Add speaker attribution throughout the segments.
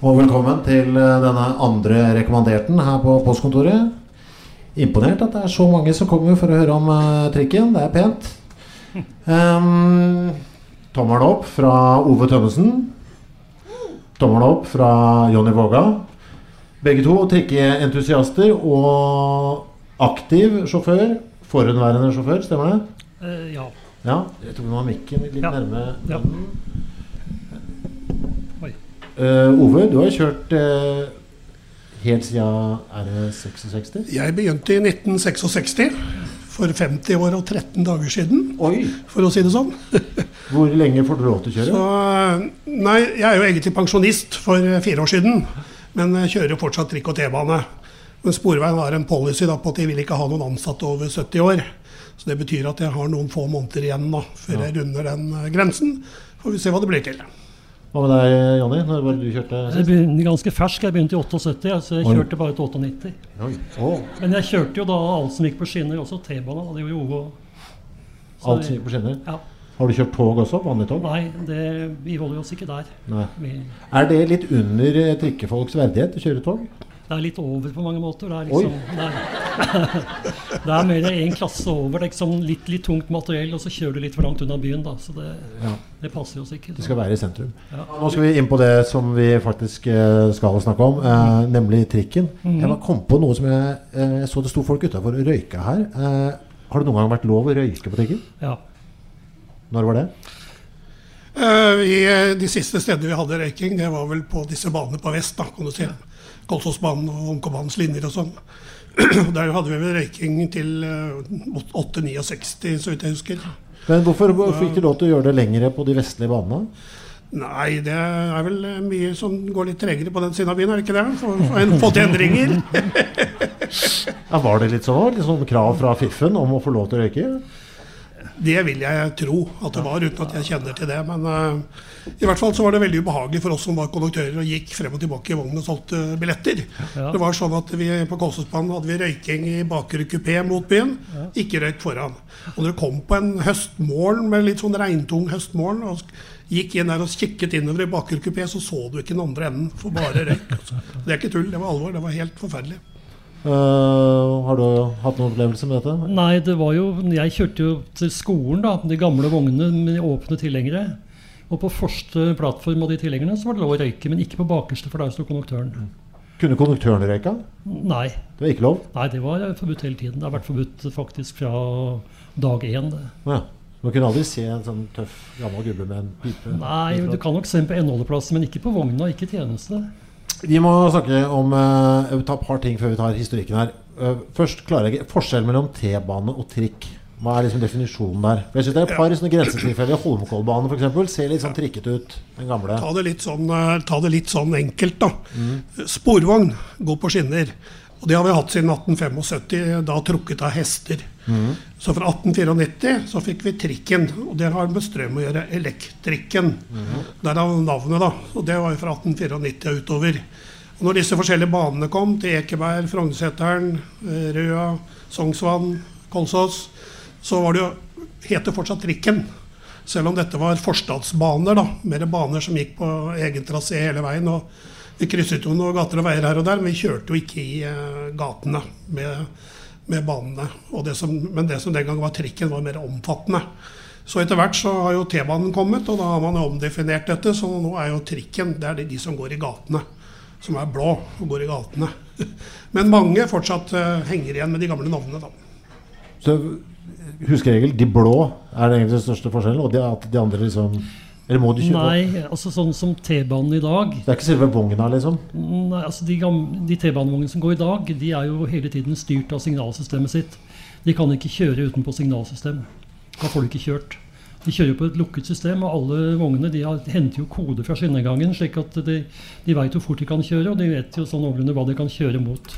Speaker 1: Og velkommen til eh, denne andre rekommanderten her på postkontoret. Imponert at det er så mange som kommer for å høre om uh, trikken. Det er pent. Um, tommelen opp fra Ove Tønnesen. Tommelen opp fra Jonny Våga. Begge to trikkeentusiaster og aktiv sjåfør. Forhåndværende sjåfør, stemmer det?
Speaker 2: Uh, ja.
Speaker 1: Ja. Jeg tror vi må ha mikken litt
Speaker 2: Ja.
Speaker 1: nærme
Speaker 2: Ja.
Speaker 1: Eh, Ove, du har kjørt uh, helt siden Er det 66?
Speaker 3: Jeg begynte i 1966, for 50 år og 13 dager siden,
Speaker 1: Oi!
Speaker 3: for å si det sånn.
Speaker 1: Hvor lenge får du lov til å kjøre?
Speaker 3: Så, nei, jeg er jo egentlig pensjonist for fire år siden, men jeg kjører jo fortsatt trikk og T-bane. Men Sporveien har en policy da, på at de vil ikke ha noen ansatte over 70 år. Så det betyr at jeg har noen få måneder igjen nå, før jeg runder den eh, grensen. Får vi se hva det blir til.
Speaker 1: Hva med deg, Jonny? Når var det du kjørte
Speaker 2: Jeg
Speaker 1: sist?
Speaker 2: begynte ganske fersk. Jeg begynte i 78, så jeg kjørte bare til 98.
Speaker 1: Oi. Å,
Speaker 2: Men jeg kjørte jo da alt som gikk på skinner, også T-bane. Det gjorde jo
Speaker 1: alt som gikk på skinner.
Speaker 2: Ja.
Speaker 1: Har du kjørt tog også? Vanlig tog?
Speaker 2: Nei, det, vi holder oss ikke der. Vi,
Speaker 1: Er det litt under eh, trikkefolks verdighet å kjøre tog?
Speaker 2: Det er litt over på mange måter. Det er, liksom, det er, det er mer en klasse over. Er liksom litt, litt tungt materiell, og så kjører du litt for langt unna byen. da, Så det,
Speaker 1: Ja.
Speaker 2: det passer jo sikkert.
Speaker 1: Du skal være i sentrum.
Speaker 2: Ja.
Speaker 1: Nå skal vi inn på det som vi faktisk eh, skal snakke om, eh, nemlig trikken. Jeg bare kom på noe som jeg, eh, jeg så det sto folk utafor og røyka her. Eh, har det noen gang vært lov å røyke på trikken?
Speaker 2: Ja.
Speaker 1: Når var det?
Speaker 3: Uh, I eh, de siste stedene vi hadde røyking, det var vel på disse banene på vest, da, kan du si. Kolsåsbanen og Ongkobanens linjer og sånn. Der hadde vi vel røyking til eh, 8-69, så vidt jeg husker.
Speaker 1: Men hvorfor fikk du lov til å gjøre det lengre på de vestlige banene?
Speaker 3: Nei, det er vel eh, mye som går litt tregere på den siden av byen, er det ikke det? For å få til endringer.
Speaker 1: Ja, var det litt sånn, litt sånn krav fra Fiffen om å få lov til å røyke?
Speaker 3: Det vil jeg tro at det var, uten at jeg kjenner til det. Men uh, i hvert fall så var det veldig ubehagelig for oss som var konduktører og gikk frem og tilbake i vognen og solgte billetter.
Speaker 2: Ja.
Speaker 3: Det var sånn at vi På Kolsåsbanen hadde vi røyking i bakre kupé mot byen, ikke røyk foran. Og du kom på en høstmorgen med litt sånn regntung høstmorgen og gikk inn der og kikket innover i bakre kupé, så så du ikke den andre enden, for bare røyk. Altså. Det er ikke tull, det var alvor. Det var helt forferdelig.
Speaker 1: Eh, har du hatt noen opplevelse med dette?
Speaker 2: Nei, det var jo Jeg kjørte jo til skolen, da. De gamle vognene med åpne tilhengere. Og på første plattform av de tilhengerne så var det lov å røyke, men ikke på bakerste, for der sto konduktøren.
Speaker 1: Kunne konduktøren røyka?
Speaker 2: Nei.
Speaker 1: Det var ikke lov?
Speaker 2: Nei, det var forbudt hele tiden. Det har vært forbudt faktisk fra dag én.
Speaker 1: Ja. Man kunne aldri se en sånn tøff gammel gubbe med en pipe.
Speaker 2: Nei, du kan nok se den på N-holdeplassen, men ikke på vogna, ikke tjeneste.
Speaker 1: Vi må snakke om uh, ta et par ting før vi tar historikken her. Uh, først klarer jeg Forskjell mellom T-bane og trikk. Hva er liksom definisjonen der? For jeg synes Det er et par sånne grensetilfeller. Holmenkollbanen f.eks. ser litt sånn trikket ut. Den gamle.
Speaker 3: Ta det litt sånn, eh, ta det litt sånn enkelt, da. Sporvogn går på skinner. Og det har vi hatt siden 1875, da trukket av hester. Så fra 1894 så fikk vi trikken, og det har med strøm å gjøre. Elektrikken. Derav navnet, da. Og det var jo fra 1894 og utover. Og når disse forskjellige banene kom, til Ekeberg, Frognerseteren, eh, Røa, Sognsvann, Kolsås, så var det jo het det fortsatt trikken. Selv om dette var forstadsbaner, da. Mer baner som gikk på egen trasé hele veien. og Vi krysset jo noen gater og veier her og der, men vi kjørte jo ikke i eh, gatene med, med banene. Det som, men det som den gang var trikken, var mer omfattende. Så etter hvert så har jo T-banen kommet, og da har man jo omdefinert dette. Så nå er jo trikken det er de som går i gatene. Som er blå og går i gatene. Men mange fortsatt eh, henger igjen med de gamle navnene, da.
Speaker 1: Så huskeregel, de blå er egentlig den største forskjellen, og det er at de andre liksom Eller må du kjøre
Speaker 2: Nei, altså sånn som T-banen i dag
Speaker 1: Det er ikke selve vogna, liksom?
Speaker 2: Nei, altså De, de T-banevognene som går i dag, de er jo hele tiden styrt av signalsystemet sitt. De kan ikke kjøre utenpå signalsystem. Da får du ikke kjørt. De kjører på et lukket system, og alle vognene de har, henter jo kode fra skinnegangen, slik at de, de veit hvor fort de kan kjøre, og de vet jo sånn noenlunde hva de kan kjøre mot.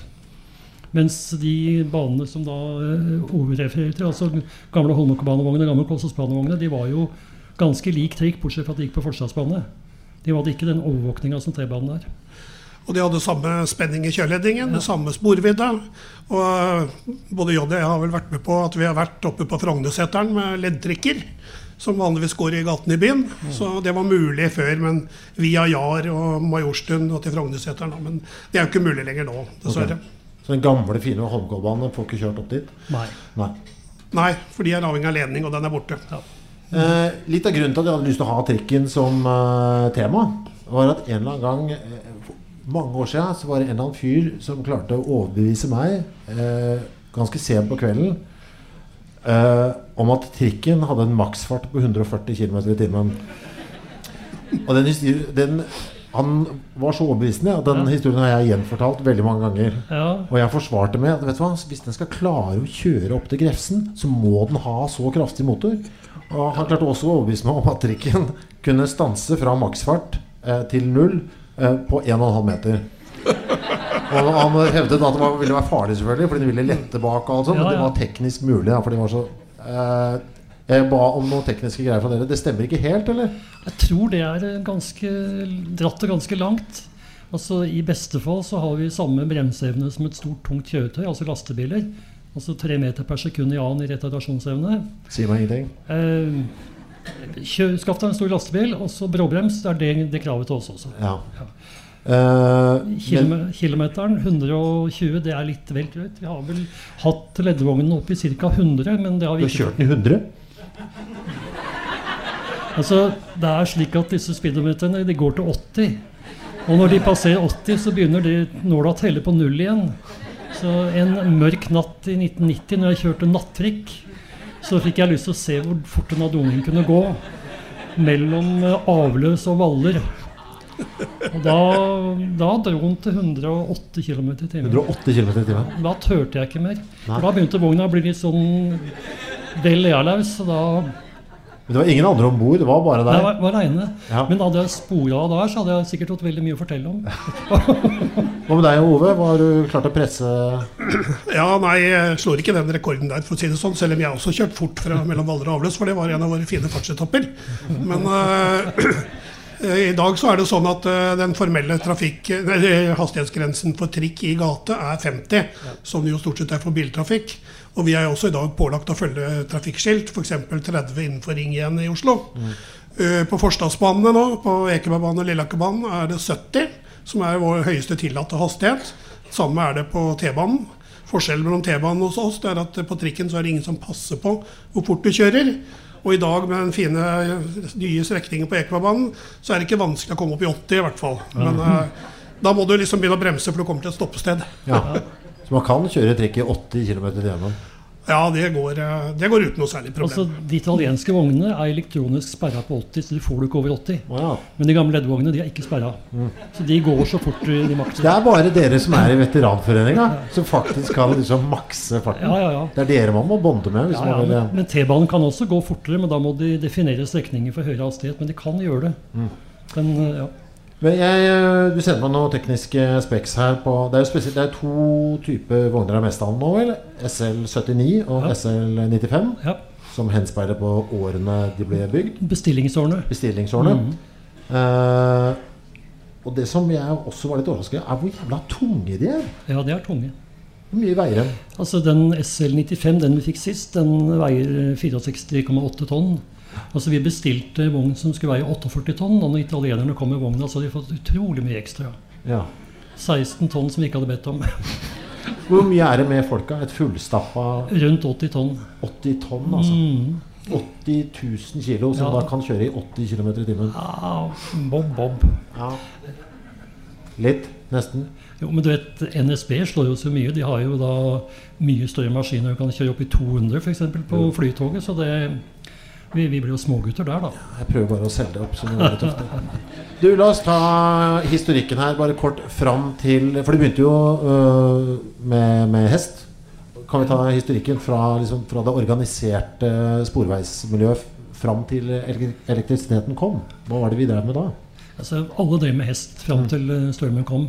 Speaker 2: Mens de banene som da uh, Ove refererer til, altså gamle Holmenkollbanevognene, gamle Kolsåsbanevognene, de var jo ganske lik trikk, bortsett fra at de gikk på forstadsbane. De hadde ikke den overvåkninga som T-banen er.
Speaker 3: Og de hadde samme spenning i kjørledningen, ja. samme sporvidde. Og eh, både J og jeg har vel vært med på at vi har vært oppe på Frognerseteren med leddtrikker. Som vanligvis går i gatene i byen. Så det var mulig før, men via Jar og Majorstuen og til Frognerseteren. Men det er jo ikke mulig lenger nå, dessverre.
Speaker 1: Så den gamle, fine Holmgårdbanen får ikke kjørt opp dit?
Speaker 2: Nei.
Speaker 1: Nei.
Speaker 3: Nei, for de er avhengig av ledning, og den er borte.
Speaker 1: Eh, litt av grunnen til at jeg hadde lyst til å ha trikken som eh, tema, var at en eller annen gang eh, mange år siden så var det en eller annen fyr som klarte å overbevise meg eh, ganske sent på kvelden eh, om at trikken hadde en maksfart på 140 km i timen. Og den, den Han var så overbevisende at den
Speaker 2: Ja.
Speaker 1: historien har jeg gjenfortalt veldig mange ganger.
Speaker 2: Ja,
Speaker 1: Og jeg forsvarte med at vet du hva, hvis den skal klare å kjøre opp til Grefsen, så må den ha så kraftig motor. Og han klarte også å overbevise meg om at trikken kunne stanse fra maksfart eh, til null eh, på 1,5 meter. Og han hevdet at det var, ville være farlig, selvfølgelig, fordi den ville lette bak. og alt sånt,
Speaker 2: Ja,
Speaker 1: Men det var teknisk mulig. Da, for de var så eh, Jeg ba om noen tekniske greier fra dere. Det stemmer ikke helt, eller?
Speaker 2: Jeg tror det er ganske, dratt det ganske langt. Altså I beste fall så har vi samme bremseevne som et stort, tungt kjøretøy, altså lastebiler. Altså tre meter per sekund i annen i retardasjonsevne.
Speaker 1: Sier meg ingenting.
Speaker 2: Eh, skaff deg en stor lastebil, og så bråbrems. Det er det, det kravet til oss også.
Speaker 1: Ja. Eh, men,
Speaker 2: Kilome, kilometeren 120, det er litt vel drøyt. Vi har vel hatt leddevognen opp i ca. 100, men det har
Speaker 1: du har
Speaker 2: ikke
Speaker 1: kjørt den i 100?
Speaker 2: Altså, det er slik at disse speedometerne de går til 80. Og når de passerer 80, så begynner de nåla å telle på null igjen. Så en mørk natt i 1990, når jeg kjørte nattrikk, så fikk jeg lyst til å se hvor fort en Adongen kunne gå. Mellom eh, avløs og valler. Og da, da dro den til 108 km i timen.
Speaker 1: 108 km i timen.
Speaker 2: Da turte jeg ikke mer. For da begynte vogna å bli litt sånn vel. Og da
Speaker 1: Men det var ingen andre om bord, det var bare
Speaker 2: jeg
Speaker 1: deg?
Speaker 2: var, var aleine.
Speaker 1: Ja.
Speaker 2: Men hadde jeg spora av der, så hadde jeg sikkert hatt veldig mye å fortelle om.
Speaker 1: Hva med deg, Ove? Hva har du klart å presse
Speaker 3: Ja, nei, jeg slår ikke den rekorden der, for å si det sånn. Selv om jeg også kjørt fort fra mellom Valdre og Avløs, for det var en av våre fine fartsetapper. Men uh, i dag så er det sånn at eh, den formelle trafikk, hastighetsgrensen for trikk i gate er 50, som det jo stort sett er for biltrafikk. Og vi er også i dag pålagt å følge trafikkskilt, f.eks. 30 innenfor Ring 1 i Oslo. Mm. På forstadsbanene nå, på Ekebergbanen og Lilleakerbanen, er det 70, som er vår høyeste tillatte hastighet. Samme er det på T-banen. Forskjellen mellom T-banen hos oss det er at på trikken så er det ingen som passer på hvor fort du kjører. Og i dag med den fine nye strekningen på Ekebergbanen, så er det ikke vanskelig å komme opp i 80 i hvert fall. Men mm. da må du liksom begynne å bremse, for du kommer til et stoppested.
Speaker 1: Ja. Så man kan kjøre trikk i 80 km i timen?
Speaker 3: Ja, det går, eh, det går uten noe særlig
Speaker 2: Altså,
Speaker 3: problem.
Speaker 2: De italienske vognene er elektronisk sperra på 80, så de får du ikke over 80.
Speaker 1: Å ja.
Speaker 2: Men de gamle leddvognene de er ikke sperra. Så de går så fort de makser.
Speaker 1: Det er bare dere som er i veteranforeninga, som faktisk kan liksom makse farten.
Speaker 2: Ja, ja, ja.
Speaker 1: Det er dere man må bonde med. Hvis
Speaker 2: Ja, ja,
Speaker 1: man vil,
Speaker 2: men men T-banen kan også gå fortere, men da må de definere strekninger for høyere hastighet. Men de kan gjøre det. Men eh, ja.
Speaker 1: Men jeg, eh, du sender meg noen tekniske specs her. På, det er jo spesielt, det er to typer vogner av mest nå, vel? SL79 og
Speaker 2: Ja.
Speaker 1: SL95.
Speaker 2: ja.
Speaker 1: Som henspeiler på årene de ble bygd.
Speaker 2: Bestillingsårene.
Speaker 1: Bestillingsårene.
Speaker 2: Mhm.
Speaker 1: Eh, og det som jeg også var litt overrasket over, er hvor jævla tunge de er.
Speaker 2: Ja, de er tunge.
Speaker 1: Hvor mye veier de?
Speaker 2: Altså Den SL95 den vi fikk sist, den veier 64,8 tonn. Altså Vi bestilte vogn som skulle veie 48 tonn, og når italienerne kom med vogna, så hadde de fått utrolig mye ekstra.
Speaker 1: Ja.
Speaker 2: 16 tonn som vi ikke hadde bedt om.
Speaker 1: Hvor mye er det med folka? Et fullstappa
Speaker 2: Rundt 80 tonn.
Speaker 1: 80 tonn, altså.
Speaker 2: Mm.
Speaker 1: 80 000 kilo som
Speaker 2: Ja.
Speaker 1: da kan kjøre i 80 km i timen.
Speaker 2: Ja, bob, bob.
Speaker 1: Ja. Litt, nesten.
Speaker 2: Jo, men du vet, NSB slår jo så mye. De har jo da mye større maskiner. Du kan kjøre opp i 200 f.eks. på Flytoget. Så det, vi, vi blir jo smågutter der, da.
Speaker 1: Jeg prøver bare å selge det opp. Så det tøft. Du, La oss ta historikken her bare kort fram til For det begynte jo øh, med, med hest. Kan vi ta historikken fra, liksom, fra det organiserte sporveismiljøet fram til elektrisiteten kom? Hva var det vi drev med da?
Speaker 2: Altså, alle drev med hest fram til stormen kom.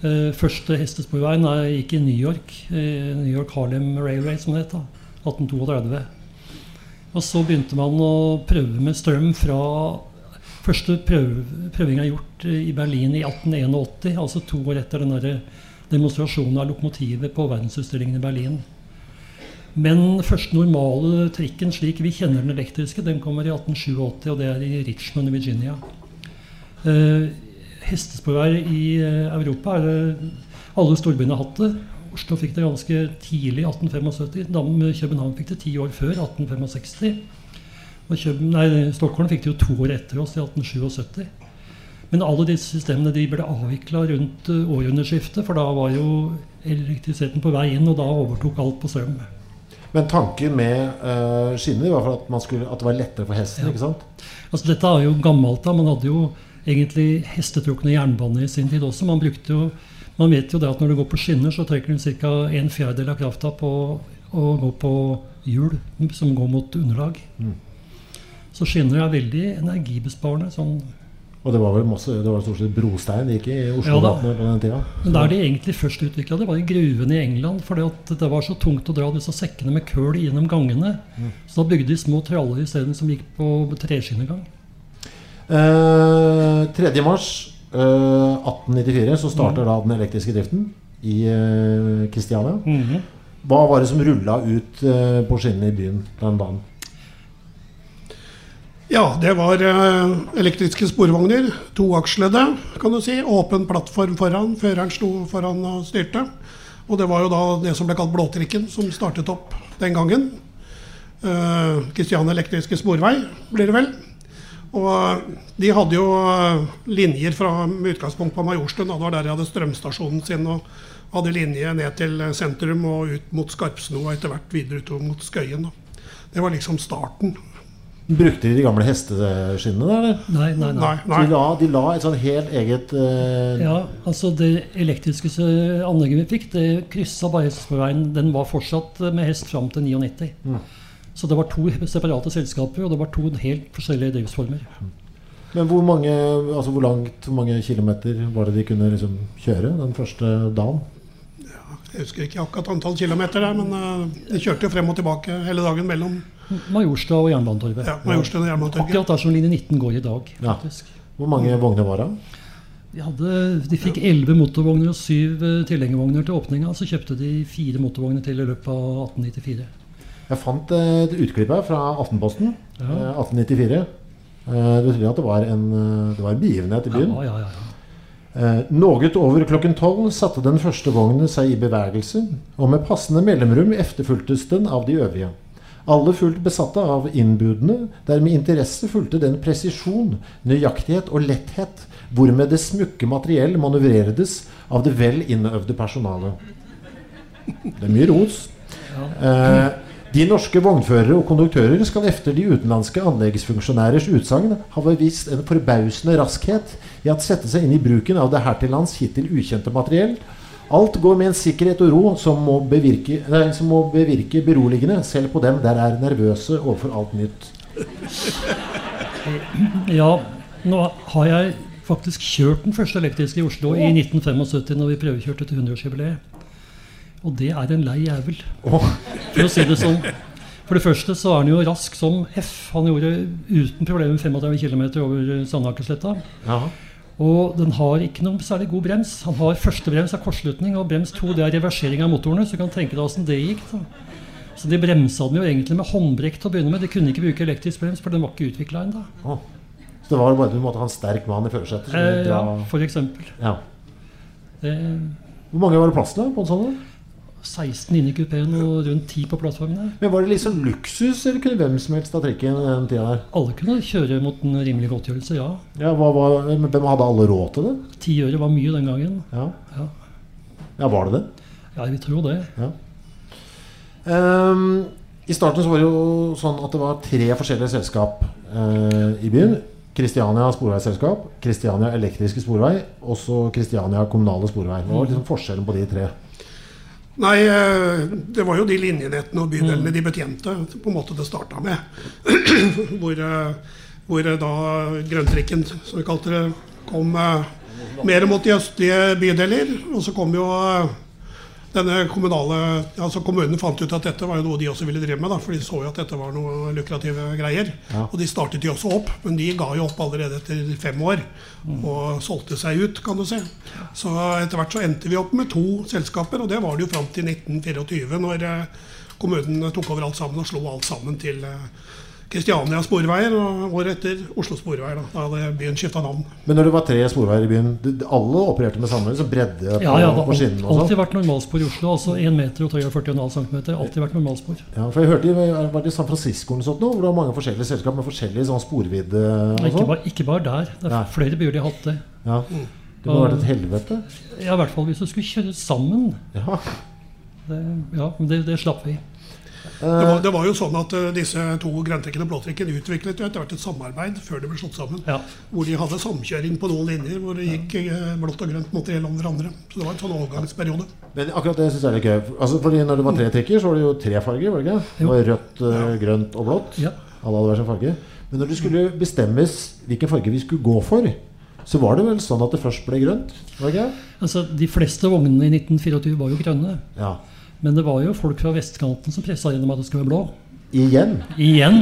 Speaker 2: Uh, første hestesporveien gikk i New York. Uh, New York Harlem Railway, som det het. da, 1832. Og så begynte man å prøve med strøm fra Første prøv, prøving er gjort eh, i Berlin i 1881, altså to år etter den demonstrasjonen av lokomotivet på verdensutstillingen i Berlin. Men første normale trikken slik vi kjenner den elektriske, den kommer i 1887, og det er i Richmond Virginia. Eh, hestesporveier i eh, Europa er det Alle storbyene har hatt det. Oslo fikk det ganske tidlig, 1875. København fikk det ti år før, 1865. Og Køben, nei, Stockholm fikk det jo to år etter oss, i 1877. Men alle disse systemene de ble avvikla rundt eh, århundreskiftet, for da var jo elektrisiteten på vei inn, og da overtok alt på strøm.
Speaker 1: Men tanken med uh, skinner var at, man skulle, at det var lettere for hesten.
Speaker 2: Ja.
Speaker 1: ikke sant?
Speaker 2: Altså Dette er jo gammelt da. Man hadde jo egentlig hestetrukne jernbaner i sin tid også. Man brukte jo man vet jo det at når du går på skinner, så trekker du ca. en fjerdedel av krafta på å gå på hjul som går mot underlag. Så skinner er veldig energibesparende. Sånn.
Speaker 1: Og det var vel masse, det var stort sett brostein gikk i
Speaker 2: Ja.
Speaker 1: Oslo-gatene på den tida.
Speaker 2: Men der de egentlig først utvikla det, var i gruvene i England. fordi det var så tungt å dra disse sekkene med køl gjennom gangene. Så da bygde de små traller isteden som gikk på treskinnegang.
Speaker 1: Eh, 3. mars 1894 så starter da den elektriske driften i eh, Kristiania. Hva var det som rulla ut eh, på skinnene i byen den dagen?
Speaker 3: Ja, det var eh, elektriske sporvogner. Toakslede, kan du si. Åpen plattform foran. Føreren sto foran og styrte. Og det var jo da det som ble kalt blåtrikken, som startet opp den gangen. Kristian Kristiania elektriske sporvei, blir det vel. Og de hadde jo eh, linjer fra, med utgangspunkt på Majorstuen. Det var der de hadde strømstasjonen sin. og hadde linje ned til sentrum og ut mot Skarpsno og etter hvert videre ut mot Skøyen. Da. Det var liksom starten.
Speaker 1: Brukte de de gamle hesteskinnene der, eller?
Speaker 2: Nei, nei, nei.
Speaker 3: Nei, nei.
Speaker 1: de la, de la et sånn helt eget eh,
Speaker 2: Ja, altså Det elektriske anlegget vi fikk, det kryssa bare hestesporveien. Den var fortsatt med hest fram til 99. Så det var to separate selskaper, og det var to helt forskjellige driftsformer.
Speaker 1: Men hvor mange, altså hvor langt, hvor mange kilometer var det de kunne liksom kjøre den første dagen?
Speaker 3: Jeg husker ikke akkurat antall kilometer der, men eh, de kjørte jo frem og tilbake hele dagen mellom
Speaker 2: Majorstua og Jernbanetorget.
Speaker 3: ja, Majorstuen og Jernbanetorget.
Speaker 2: Akkurat der som linje 19 går i dag.
Speaker 1: Ja. Hvor mange vogner var det?
Speaker 2: De, hadde, de fikk 11 motorvogner og 7 eh, tilhengervogner til åpninga. Så kjøpte de fire motorvogner til i løpet av 1894.
Speaker 1: Jeg fant eh, et utklipp her fra Aftenposten.
Speaker 2: Ja.
Speaker 1: eh, 1894. Du Det at det var en, eh, det var en begivenhet i byen.
Speaker 2: Ja, ja, ja, ja.
Speaker 1: Eh, over klokken tolv satte den første vognen seg i bevegelse, og med passende mellomrom efterfulgtes den av de øvrige. Alle fullt besatte av innbudene, der med interesse fulgte den presisjon, nøyaktighet og letthet hvormed det smukke materiell manøvreredes av det vel innøvde personalet. Det er mye ros. Eh, de norske vognførere og konduktører skal efter de utenlandske anleggsfunksjonærers utsagn ha vist en forbausende raskhet i at sette seg inn i bruken av det her til lands hittil ukjente materiell. Alt går med en sikkerhet og ro som må bevirke, nei, som må bevirke beroligende, selv på dem der er nervøse overfor alt nytt.
Speaker 2: Ja, nå har jeg faktisk kjørt den første elektriske i Oslo i 1975, når vi prøvekjørte til 100-årsjubileet. Og det er en lei jævel,
Speaker 1: oh.
Speaker 2: for å si det sånn. For det første så er han jo rask som F. Han gjorde uten problemer 35 km over Sandakersletta.
Speaker 1: ja.
Speaker 2: Og den har ikke noen særlig god brems. Han har Første brems er kortslutning, og brems to det er reversering av motorene. Så du kan tenke deg åssen det gikk. da. Så de bremsa den jo egentlig med håndbrekk til å begynne med. De kunne ikke bruke elektrisk brems, for den var ikke utvikla ennå.
Speaker 1: Oh. Så det var bare du måtte ha en sterk mann i førersetet?
Speaker 2: Eh, ja, for eksempel.
Speaker 1: ja.
Speaker 2: Det,
Speaker 1: Hvor mange var det plass til på en sånn? En?
Speaker 2: 16 inne i kupeen og rundt 10 på plattformen.
Speaker 1: Men Var det liksom luksus, eller kunne hvem som helst ta trikken den tida der?
Speaker 2: Alle kunne kjøre mot en rimelig godtgjørelse, ja.
Speaker 1: Ja, hva, hva, men Hvem hadde alle råd til det?
Speaker 2: 10 øre var mye den gangen.
Speaker 1: Ja,
Speaker 2: Ja,
Speaker 1: ja var det det?
Speaker 2: ja vi tror det.
Speaker 1: Ja. Um, I starten så var det jo sånn at det var tre forskjellige selskap uh, i byen. Kristiania Sporveiselskap, Kristiania Elektriske Sporvei og så Kristiania Kommunale Sporvei. Hva var liksom forskjellen på de tre?
Speaker 3: Nei, eh, det var jo de linjenettene og bydelene de betjente på en måte det starta med. hvor, eh, hvor eh, da grønntrikken, som vi kalte det, kom mer mot de østlige bydeler. Og så kom jo denne kommunale altså Kommunen fant ut at dette var jo noe de også ville drive med, da, for de så jo at dette var noe lukrative greier.
Speaker 1: Ja.
Speaker 3: Og de startet jo også opp, men de ga jo opp allerede etter fem år. Og solgte seg ut, kan du se. Så etter hvert så endte vi opp med to selskaper, og det var det jo fram til 1924, når eh, kommunen tok over alt sammen og slo alt sammen til eh, Kristiania Sporveier, og året etter Oslo Sporveier. Da, da hadde byen skifta navn.
Speaker 1: Men når det var tre sporveier i byen, alle opererte med samme så bredde på,
Speaker 2: Ja, ja, det
Speaker 1: på
Speaker 2: har
Speaker 1: skinnene og
Speaker 2: alltid
Speaker 1: sånn?
Speaker 2: vært normalspor i Oslo. Altså 1 meter og 43,5 cm. Alltid vært normalspor.
Speaker 1: Ja, for jeg hørte i, var det i San Francisco eller sånt nå, hvor det var mange forskjellige selskap med forskjellig sånn sporvidde og
Speaker 2: Ikke
Speaker 1: sånn?
Speaker 2: bare, ikke bare der. Det er
Speaker 1: Nei.
Speaker 2: flere byer de har hatt det.
Speaker 1: Ja. Det må ha vært et helvete.
Speaker 2: Ja, I hvert fall hvis du skulle kjøre sammen.
Speaker 1: Ja.
Speaker 2: Det, ja, det, det slapp vi.
Speaker 3: Det var, det var jo sånn at eh, disse to grønntrikkene og blåtrikken utviklet jo etter hvert et samarbeid før de ble slått sammen.
Speaker 2: Ja.
Speaker 3: Hvor de hadde samkjøring på noen linjer hvor det gikk eh, blått og grønt mot om hverandre. Så det var en sånn overgangsperiode.
Speaker 1: Men akkurat det syns jeg er litt gøy. Altså, fordi når det var tre trikker, så var det jo tre farger, var det ikke? Det var rødt, grønt og blått.
Speaker 2: Ja.
Speaker 1: Alle hadde hver sin farge. Men når det skulle bestemmes hvilken farge vi skulle gå for, så var det vel sånn at det først ble grønt? Var det ikke?
Speaker 2: Altså, De fleste vognene i 1924 var jo grønne.
Speaker 1: Ja.
Speaker 2: Men det var jo folk fra vestkanten som pressa gjennom at det skulle være blå.
Speaker 1: Igjen.
Speaker 2: Igjen!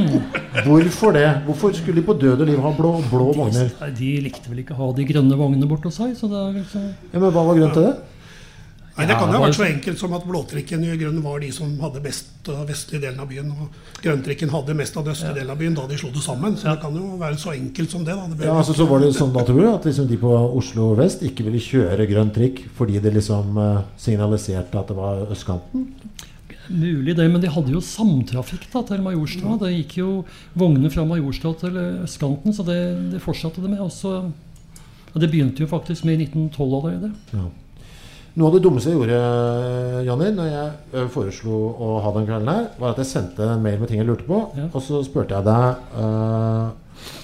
Speaker 1: Hvorfor det? Hvorfor skulle de på død og liv ha blå, blå vogner?
Speaker 2: De likte vel ikke å ha de grønne vognene bort hos seg. Så det er liksom
Speaker 1: Ja, men hva var grunnen til det?
Speaker 3: Nei, Det kan jo ha vært så enkelt som at blåtrikken i grunnen var de som hadde best av vestlige delen av byen. Og grønntrikken hadde mest av den østlige delen av byen da de slo det sammen. Så det kan jo være så enkelt som det. da. Det
Speaker 1: Ja, altså Så var det sånn da, tror du, at liksom de på Oslo vest ikke ville kjøre grønn trikk fordi det liksom eh, signaliserte at det var østkanten?
Speaker 2: Mulig det, men de hadde jo samtrafikk da, til Majorstua. Det gikk jo vogner fra Majorstua til østkanten, så det, det fortsatte det med. Også, ja, det begynte jo faktisk med i 1912 allerede.
Speaker 1: Ja. Noe av det dummeste jeg gjorde, eh, Jonny, når jeg eh, foreslo å ha den kvelden her, var at jeg sendte en mail med ting jeg lurte på.
Speaker 2: Ja.
Speaker 1: Og så spurte jeg deg uh,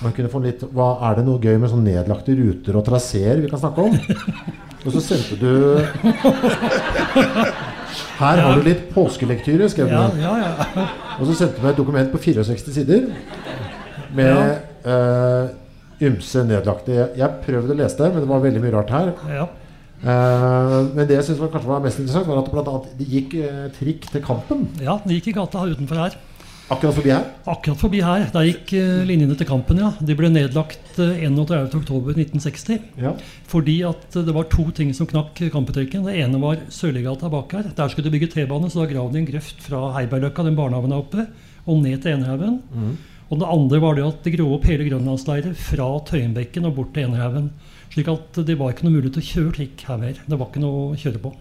Speaker 1: om kunne få litt Hva Er det noe gøy med sånn nedlagte ruter og traseer vi kan snakke om? og så sendte du Her har du litt påskelektyre, skrev du.
Speaker 2: Ja, ja, ja.
Speaker 1: Og så sendte du meg et dokument på 64 sider med uh, ymse nedlagte jeg prøvde å lese det, men det var veldig mye rart her.
Speaker 2: ja.
Speaker 1: Eh, men det jeg synes kanskje var mest interessant, var at annet det gikk eh, trikk til Kampen.
Speaker 2: ja det gikk i gata utenfor her.
Speaker 1: Akkurat forbi her.
Speaker 2: Akkurat forbi her. Der gikk eh, linjene til Kampen, ja. De ble nedlagt eh, 31.10.1960.
Speaker 1: Ja.
Speaker 2: Fordi at det var to ting som knakk Kampetrikken. Det ene var Sørligata bak her. Der skulle de bygge T-bane, så da grav de en grøft fra Heibergløkka, den barnehagen der oppe, og ned til Enerhaugen. Og det andre var det at de grov opp hele grønlandsleiret fra Tøyenbekken og bort til Enerhaugen. Slik at det var ikke noe mulig til å kjøre trikk her mer. Det var ikke noe å kjøre på.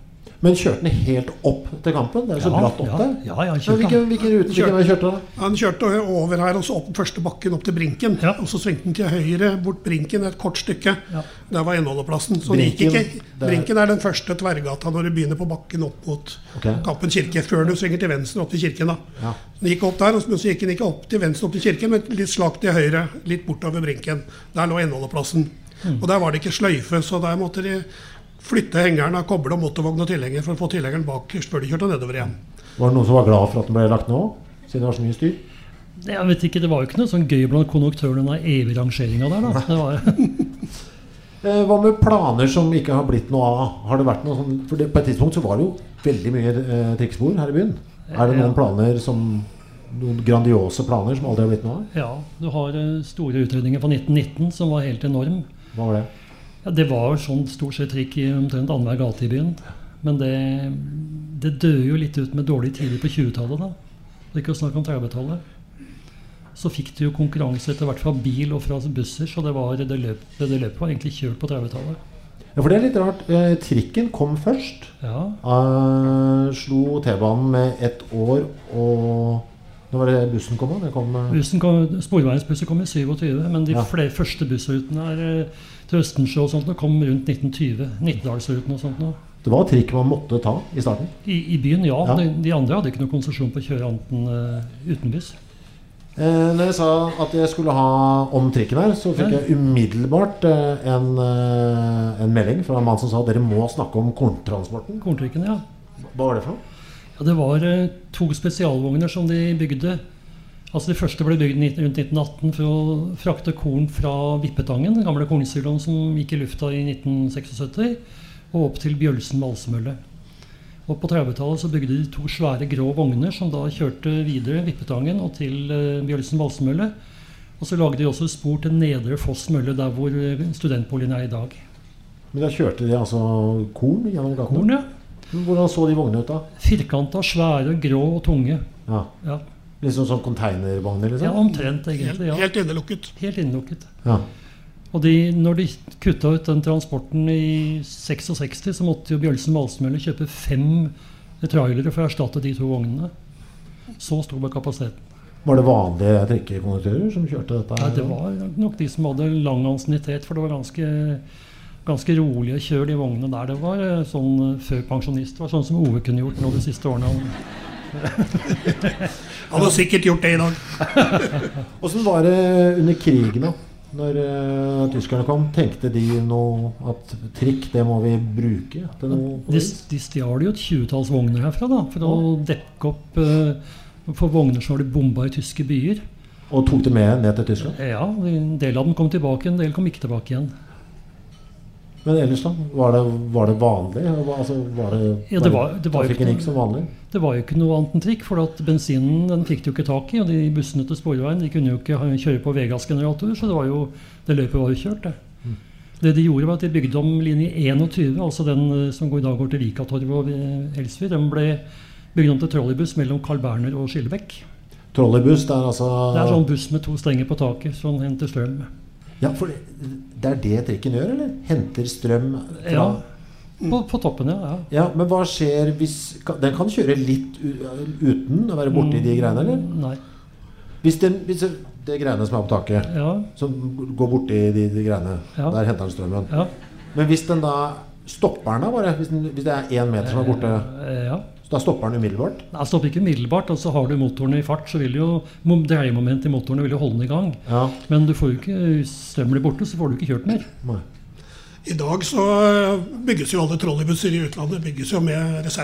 Speaker 1: Men kjørte den helt opp til Kampen? Det er jo så
Speaker 2: Ja,
Speaker 1: bratt opp
Speaker 2: ja,
Speaker 1: der.
Speaker 2: ja, ja, kjørte
Speaker 1: hvilken, hvilken rute kjørte, kjørte han?
Speaker 3: Han kjørte over her og så opp første bakken opp til Brinken.
Speaker 2: Ja.
Speaker 3: Og så svingte han til høyre bort Brinken et kort stykke.
Speaker 2: Ja.
Speaker 3: Der var Innholdeplassen. Så brinken, gikk
Speaker 1: Brinken,
Speaker 3: ikke.
Speaker 1: det
Speaker 3: Brinken er den første tverrgata når du begynner på bakken opp mot
Speaker 1: okay.
Speaker 3: Kampen kirke. Før du svinger til venstre opp til kirken. da.
Speaker 1: Ja.
Speaker 3: Den gikk opp der, og så gikk den ikke opp til venstre opp til kirken, men litt slakt til høyre, litt bortover Brinken. Der lå Innholdeplassen.
Speaker 1: Mm.
Speaker 3: Og der var det ikke sløyfe, så der måtte de flytte hengeren av koble og motorvogn og tilhenger for å få tilhengeren bak før de kjørte nedover igjen.
Speaker 1: Var det noen som var glad for at den ble lagt ned òg? Siden det var så mye styr?
Speaker 2: Jeg vet ikke, Det var jo ikke noe sånn gøy blant konduktørene, den evige rangeringa der. da. Det var,
Speaker 1: Eh, hva med planer som ikke har blitt noe av? Har det vært noe sånn For det, på et tidspunkt så var det jo veldig mye eh, trikkespor her i byen. Er det noen planer som Noen grandiose planer som aldri har blitt noe av?
Speaker 2: ja, Du har eh, store utredninger fra 1919 som var helt enorm.
Speaker 1: Hva var det?
Speaker 2: Ja, Det var sånn stort sett trikk i omtrent annenhver gate i byen. Men det, det døde jo litt ut med dårlige tider på 20-tallet. da. er Ikke å snakke om 30-tallet. Så fikk du jo konkurranse etter hvert fra bil og fra busser, så det, var, det, løp, det løpet var egentlig kjørt på 30-tallet.
Speaker 1: Ja, for det er litt rart. Eh, trikken kom først.
Speaker 2: Ja.
Speaker 1: Eh, slo T-banen med ett år og Når var det bussen kom? Det kom eh,
Speaker 2: Bussen kom, Sporveiensbusser kom i 27, men de
Speaker 1: Ja.
Speaker 2: flere første bussrutene er, eh, til Østensjø og sånt, kom rundt 1920. Nittedalsruten og sånt. nå.
Speaker 1: Det var trikk man måtte ta i starten.
Speaker 2: I, I byen, ja.
Speaker 1: Ja.
Speaker 2: De, de andre hadde ikke noen konsesjon på å kjøre annet enn uh, buss.
Speaker 1: Eh, når jeg sa at jeg skulle ha om trikken her, så fikk jeg umiddelbart eh, en, eh, en melding fra en mann som sa at dere må snakke om korntransporten.
Speaker 2: Korntrikken, ja.
Speaker 1: Hva var det for noe?
Speaker 2: Ja. Det var eh, to spesialvogner som de bygde. Altså De første ble bygd rundt 1918 for å frakte korn fra Vippetangen, den gamle kornsiloen som gikk i lufta i 1976, og opp til Bjølsen valsemølle. Og På 30-tallet så bygde de to svære grå vogner som da kjørte videre Vippetangen og til eh, Bjølsen valsemølle. Og så lagde de også spor til Nedre Foss mølle, der hvor eh, studentboligen er i dag.
Speaker 1: Men da kjørte de altså korn gjennom gatene?
Speaker 2: Korn, ja.
Speaker 1: Hvordan så de vognene ut da?
Speaker 2: Firkanta, svære, grå og tunge.
Speaker 1: Ja,
Speaker 2: Ja,
Speaker 1: Liksom sånn containervogner,
Speaker 2: ja
Speaker 1: liksom?
Speaker 2: omtrent egentlig. ja.
Speaker 3: helt innelukket.
Speaker 2: Helt innelukket.
Speaker 1: Ja.
Speaker 2: Og de, når de kutta ut den transporten i 66, så måtte jo Bjølsen Valsemølle kjøpe fem trailere for å erstatte de to vognene. Så stor var kapasiteten.
Speaker 1: Var det vanlige trikkekonduktører som kjørte dette?
Speaker 2: Nei, det var nok de som hadde lang ansiennitet, for det var ganske, ganske rolige kjør, de vognene der. Det var eh, sånn eh, før pensjonist. Det var sånn som Ove kunne gjort nå de siste årene. Han-
Speaker 3: hadde sikkert gjort det i dag.
Speaker 1: Åssen var det under krigen, da? Når uh, tyskerne kom, tenkte de nå at trikk, det må vi bruke til noe?
Speaker 2: De, de stjal jo et tjuetalls vogner herfra da, for å dekke opp uh, for vogner som var bomba i tyske byer.
Speaker 1: Og tok det med ned til Tyskland?
Speaker 2: Ja, En del av dem kom tilbake, en del kom ikke tilbake igjen.
Speaker 1: Men ellers, da? Var det, var det vanlig? Altså, var det,
Speaker 2: Ja, det var- det var ikke-
Speaker 1: gikk vanlig?
Speaker 2: Det var jo ikke noe annet enn trikk, for at bensinen den fikk de jo ikke tak i. Og de bussene til Sporveien de kunne jo ikke kjøre på Vegas-generator, så det var jo, det løpet var jo kjørt. Det. det de gjorde, var at de bygde om linje 21, altså den eh, som går, i dag går til Vikatorv og eh, Elsfyr. Den ble bygd om til trolleybuss mellom Carl Berner og Skillebekk.
Speaker 1: Trolleybuss, det er altså
Speaker 2: Det er sånn buss med to stenger på taket som henter strøm.
Speaker 1: Ja, for det, det er det trikken gjør, eller? Henter strøm fra
Speaker 2: Ja, på, på toppen, ja. ja.
Speaker 1: Ja, Men hva skjer hvis Den kan kjøre litt uten å være borti de greiene, eller?
Speaker 2: Nei.
Speaker 1: Hvis, den, hvis det, det greiene som er på taket,
Speaker 2: Ja,
Speaker 1: som går borti de, de greiene,
Speaker 2: Ja.
Speaker 1: der henter den strømmen.
Speaker 2: ja.
Speaker 1: Men hvis den da Stopper den da bare? Hvis, den, hvis det er én meter som er borte,
Speaker 2: eh, ja.
Speaker 1: Da stopper den umiddelbart?
Speaker 2: Nei, stopper ikke umiddelbart. og så Har du motorene i fart, så vil jo mo- dreiemomentet i motorene vil jo holde den i gang.
Speaker 1: Ja.
Speaker 2: Men du får jo ikke, strømmen blir borte, så får du ikke kjørt mer.
Speaker 1: Nei.
Speaker 3: I dag så bygges jo alle trolleybusser i utlandet bygges jo med reserve.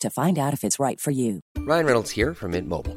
Speaker 4: to find out if it's right for you.
Speaker 5: Ryan Reynolds here from Mint Mobile.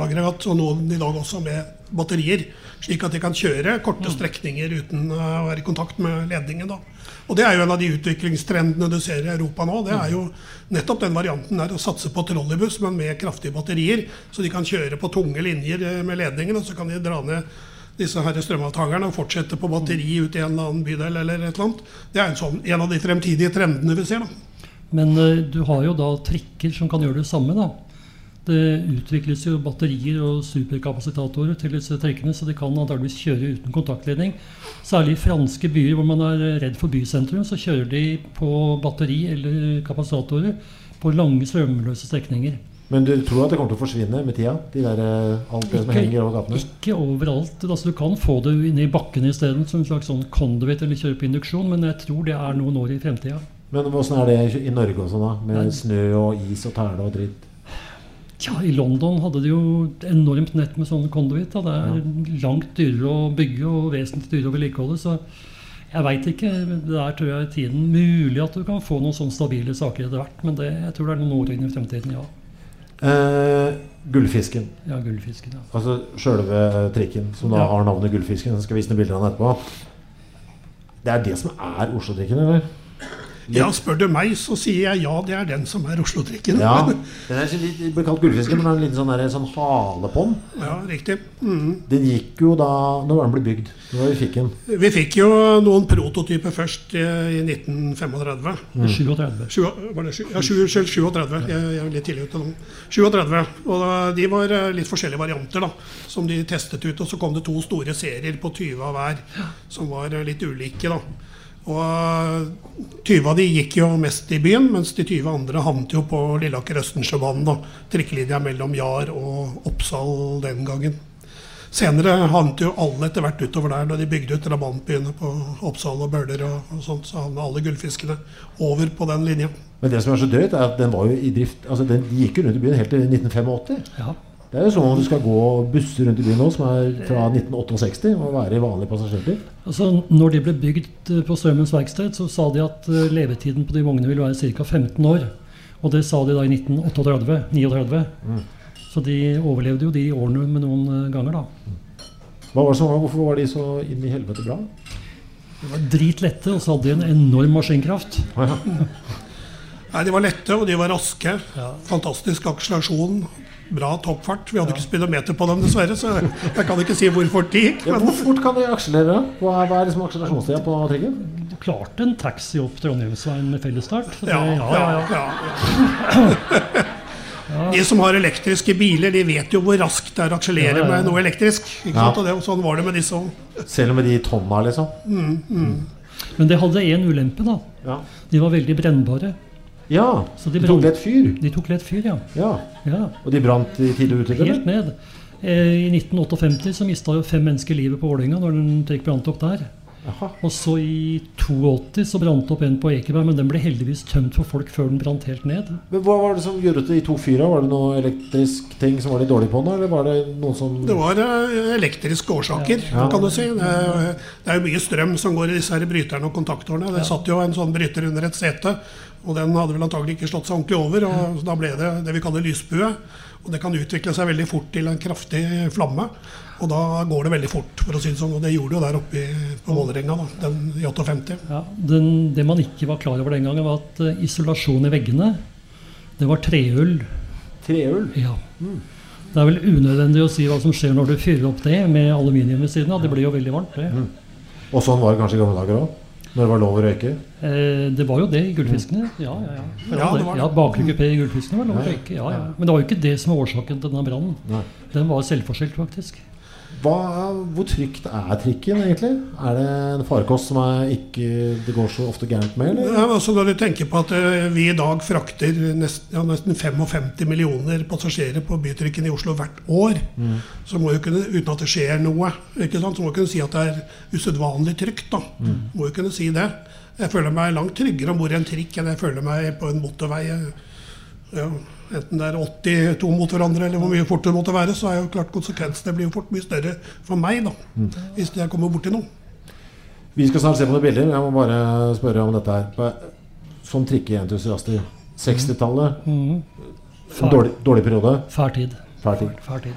Speaker 3: Og noen i dag også med batterier, slik at de kan kjøre korte strekninger uten å være i kontakt med ledningen. Da. Og Det er jo en av de utviklingstrendene du ser i Europa nå. Det er jo nettopp den varianten der å satse på trolleybuss, men med kraftige batterier. Så de kan kjøre på tunge linjer eh, med ledningen, og så kan de dra ned disse her strømavtakerne og fortsette på batteri ut i en eller annen bydel eller et eller annet. Det er en, sånn, en av de fremtidige trendene vi ser. da.
Speaker 2: Men eh, du har jo da trikker som kan gjøre det samme. da. Det utvikles jo batterier og superkapasitatorer til disse trekkene, så de kan antageligvis kjøre uten kontaktledning. Særlig i franske byer hvor man er redd for bysentrum, så kjører de på batteri eller kapasitatorer på lange strømløse strekninger.
Speaker 1: Men du tror at det kommer til å forsvinne med tida? De der, eh, alt det som henger over gatene?
Speaker 2: Ikke overalt. Altså, du kan få det inne i bakken isteden, som en slags sånn conduit eller kjøre på induksjon, men jeg tror det er noen år i fremtida.
Speaker 1: Men åssen er det i Norge også, da? Med snø og is og tæle og dritt?
Speaker 2: Ja, I London hadde de jo enormt nett med sånne conduit. Da. Det er langt dyrere å bygge og vesentlig dyrere å vedlikeholde. Så jeg veit ikke. Der tror jeg tiden mulig at du kan få noen sånne stabile saker etter hvert. Men det, jeg tror det er noen år inn i fremtiden, ja.
Speaker 1: Eh, gullfisken.
Speaker 2: Ja, gullfisken, ja.
Speaker 1: Altså sjølve trikken, som da
Speaker 2: Ja.
Speaker 1: har navnet Gullfisken. Jeg skal vise noen bilder av den etterpå. Det er det som er Oslo-trikken, eller?
Speaker 3: Ja, spør du meg, så sier jeg ja, det er den som er Oslo-trikken.
Speaker 1: Ja. Den er litt, det blir kalt Gullfisken, men det er en liten sånn, der, sånn hale på den.
Speaker 3: Ja, riktig. Mm.
Speaker 1: Den gikk jo da Når var den ble bygd? Når vi fikk den?
Speaker 3: Vi fikk jo noen prototyper først eh, i 1935.
Speaker 1: Mm.
Speaker 2: 37.
Speaker 3: Sju- var det ja, sju- unnskyld, 37. Jeg, jeg er litt tidlig ute nå. 37. Og da, de var eh, litt forskjellige varianter da, som de testet ut. Og så kom det to store serier på 20 av hver, som var eh, litt ulike. da. Og eh, 20 av de gikk jo mest i byen, mens de 20 andre havnet jo på Lilleaker-Østensjøbanen. da, Trikkelinja mellom Jar og Oppsal den gangen. Senere havnet jo alle etter hvert utover der. Da de bygde ut drabantbyene på Oppsal og Bøler, og, og sånt, så havna alle gullfiskene over på den linja.
Speaker 1: Men det som er så drøyt, er at den var jo i drift Altså den gikk jo rundt i byen helt til 1985.
Speaker 2: Ja.
Speaker 1: Det er jo sånn om du skal gå busser rundt i byen nå som er fra 1968 og være i vanlig passasjertid.
Speaker 2: Altså, når de ble bygd eh, på Strømmens verksted, så sa de at eh, levetiden på de vognene ville være ca. 15 år. Og det sa de da i 1938. 39. Så de overlevde jo de årene med noen eh, ganger, da.
Speaker 1: Hva var det som var, hvorfor var de så inn i helvete bra?
Speaker 2: De var dritlette, og så hadde de en enorm maskinkraft.
Speaker 3: Nei, De var lette, og de var raske. Fantastisk akselerasjon. Bra toppfart. Vi hadde ikke speedometer på dem, dessverre, så jeg, kan ikke si hvor fort de gikk.
Speaker 1: Ja, hvor fort kan de akselerere? Hva er, hva er liksom akselerasjonstida på trikken?
Speaker 2: Klarte en taxi opp Trondheimsveien med fellesstart. så
Speaker 3: ja, ja, ja, ja. De som har elektriske biler, de vet jo hvor raskt det er å akselere
Speaker 2: Ja, ja, ja.
Speaker 3: med noe elektrisk. Ikke
Speaker 1: Ja.
Speaker 3: sant? Og det, sånn var det med disse òg.
Speaker 1: Selv med de tonna, liksom?
Speaker 2: Men det hadde én ulempe, da.
Speaker 1: Ja.
Speaker 2: De var veldig brennbare.
Speaker 1: Ja.
Speaker 2: Så de
Speaker 1: de tok lett fyr?
Speaker 2: De tok lett fyr, ja.
Speaker 1: Ja.
Speaker 2: ja.
Speaker 1: Og de brant i tidlig og?
Speaker 2: Helt ned. Eh, I 1958 så mista jo fem mennesker livet på Vålerenga når den trikk brant opp der.
Speaker 1: Aha.
Speaker 2: Og så i 82 så brant det opp en på Ekeberg, men den ble heldigvis tømt for folk før den brant helt ned.
Speaker 1: Men Hva var det som gjorde det de to fyra? Var det noe elektrisk ting som var de dårlige på den? eller var det noe som
Speaker 3: Det var eh, elektriske årsaker,
Speaker 1: Ja.
Speaker 3: kan du si. Det er, det er jo mye strøm som går i disse her bryterne og kontaktårene. Det satt jo en sånn bryter under et sete, og den hadde vel antagelig ikke slått seg ordentlig over. og Da ble det det vi kaller lysbue. Og det kan utvikle seg veldig fort til en kraftig flamme. Og da går det veldig fort, for å si det sånn. Og det gjorde det jo der oppe i- på Vålerenga da, den i 58.
Speaker 2: Ja, den, det man ikke var klar over den gangen, var at eh, isolasjon i veggene, det var trehull.
Speaker 1: Trehull?
Speaker 2: Ja. Det er vel unødvendig å si hva som skjer når du fyrer opp det med aluminium ved siden av. Det blir jo veldig varmt, det.
Speaker 1: Og sånn var det kanskje i gamle dager òg? Når det var lov å røyke?
Speaker 2: Eh, det var jo det i Gullfiskene. Ja, ja, ja.
Speaker 3: Ja, det var det.
Speaker 2: ja Bakre kupé i Gullfiskene var lov å
Speaker 1: Ja, ja.
Speaker 2: røyke. Ja, ja. Men det var jo ikke det som var årsaken til denne brannen. Den var selvforskyldt, faktisk.
Speaker 1: Hva, hvor trygt er trikken, egentlig? Er det en farekost som er ikke, det går så ofte gærent med? Eller?
Speaker 3: Ja, altså når du tenker på at eh, vi i dag frakter nesten, ja, nesten 55 millioner passasjerer på bytrikken i Oslo hvert år, så må jo kunne, uten at det skjer noe, så må du kunne si at det er usedvanlig trygt. da. Må jo kunne si det. Jeg føler meg langt tryggere om bord i en trikk enn jeg føler meg på en motorvei. Ja, enten det er 82 mot hverandre eller hvor mye fort det måtte være, så er jo klart konsekvensene blir jo fort mye større for meg, da. Hvis jeg kommer borti noe.
Speaker 1: Vi skal snart se på noen bilder. Jeg må bare spørre om dette her. På- Som trikkeentusiaster. 60-tallet.
Speaker 2: Mm.
Speaker 1: Dårlig, dårlig periode.
Speaker 2: fæl tid.
Speaker 1: Fær tid.
Speaker 2: Fær tid.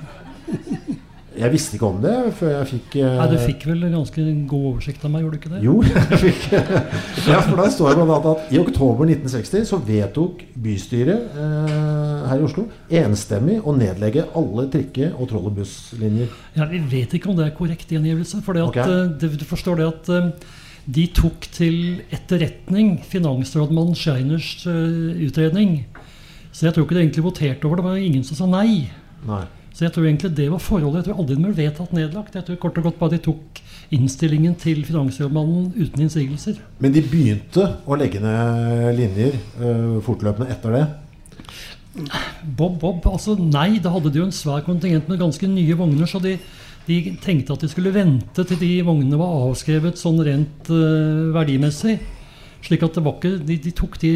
Speaker 1: Jeg visste ikke om det før jeg fikk eh,
Speaker 2: Nei, du fikk vel ganske god oversikt av meg, gjorde du ikke det?
Speaker 1: Jo, jeg fikk Ja, for der står det blant at i oktober 1960 så vedtok bystyret eh, her i Oslo enstemmig å nedlegge alle trikke- og trollebusslinjer.
Speaker 2: Ja, Vi vet ikke om det er korrekt gjengivelse. For det at,
Speaker 1: Ok.
Speaker 2: eh, du forstår det at eh, de tok til etterretning finansrådmann Scheiners eh, utredning. Så jeg tror ikke de egentlig voterte over det. Det var ingen som sa nei.
Speaker 1: Nei.
Speaker 2: Så jeg tror egentlig det var forholdet. Jeg tror aldri den ble vedtatt nedlagt. Jeg tror kort og godt bare de tok innstillingen til finansrådmannen uten innsigelser.
Speaker 1: Men de begynte å legge ned linjer uh, fortløpende etter det.
Speaker 2: Bob, Bob, altså nei, da hadde de jo en svær kontingent med ganske nye vogner, så de, de tenkte at de skulle vente til de vognene var avskrevet sånn rent uh, verdimessig. Slik at ikke, de, de tok de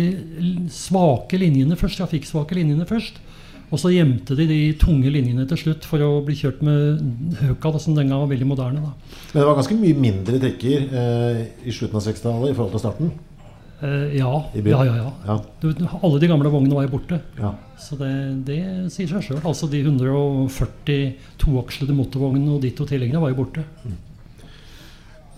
Speaker 2: svake linjene først, trafikksvake linjene først. Og så gjemte de de tunge linjene til slutt for å bli kjørt med Høka, som den gang var veldig moderne. da.
Speaker 1: Men det var ganske mye mindre trekker eh, i slutten av 60-tallet i forhold til starten.
Speaker 2: Eh, ja,
Speaker 1: I byen.
Speaker 2: ja, ja, ja.
Speaker 1: Ja.
Speaker 2: Du, alle de gamle vognene var jo borte.
Speaker 1: Ja.
Speaker 2: Så det, det sier seg sjøl. Altså de 140 toakslede motorvognene og de to tilhengerne var jo borte.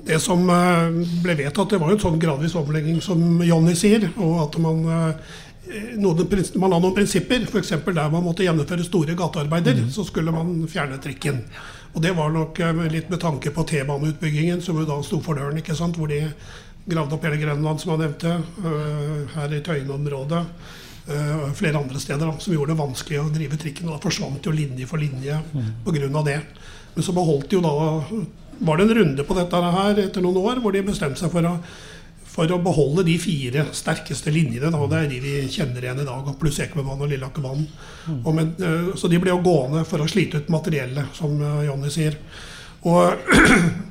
Speaker 3: Det som eh, ble vedtatt, det var jo en sånn gradvis omlegging som Jonny sier. Og at man, eh, noen, man la noen prinsipper. F.eks. der man måtte gjennomføre store gatearbeider, så skulle man fjerne trikken. Og det var nok litt med tanke på T-baneutbyggingen, som jo da sto for døren. ikke sant? Hvor de gravde opp hele Grønland, som han nevnte, eh, her i Tøyen-området. eh, og flere andre steder da, som gjorde det vanskelig å drive trikken. Og da forsvant jo linje for linje pga. det. Men så beholdt de jo da var det en runde på dette her etter noen år hvor de bestemte seg for å, for å beholde de fire sterkeste linjene. Da, det er de vi kjenner igjen i dag, pluss Ekebergbanen og Lilleakerbanen. Mm. eh, Så de ble jo gående for å slite ut materiellet, som Jonny sier. Og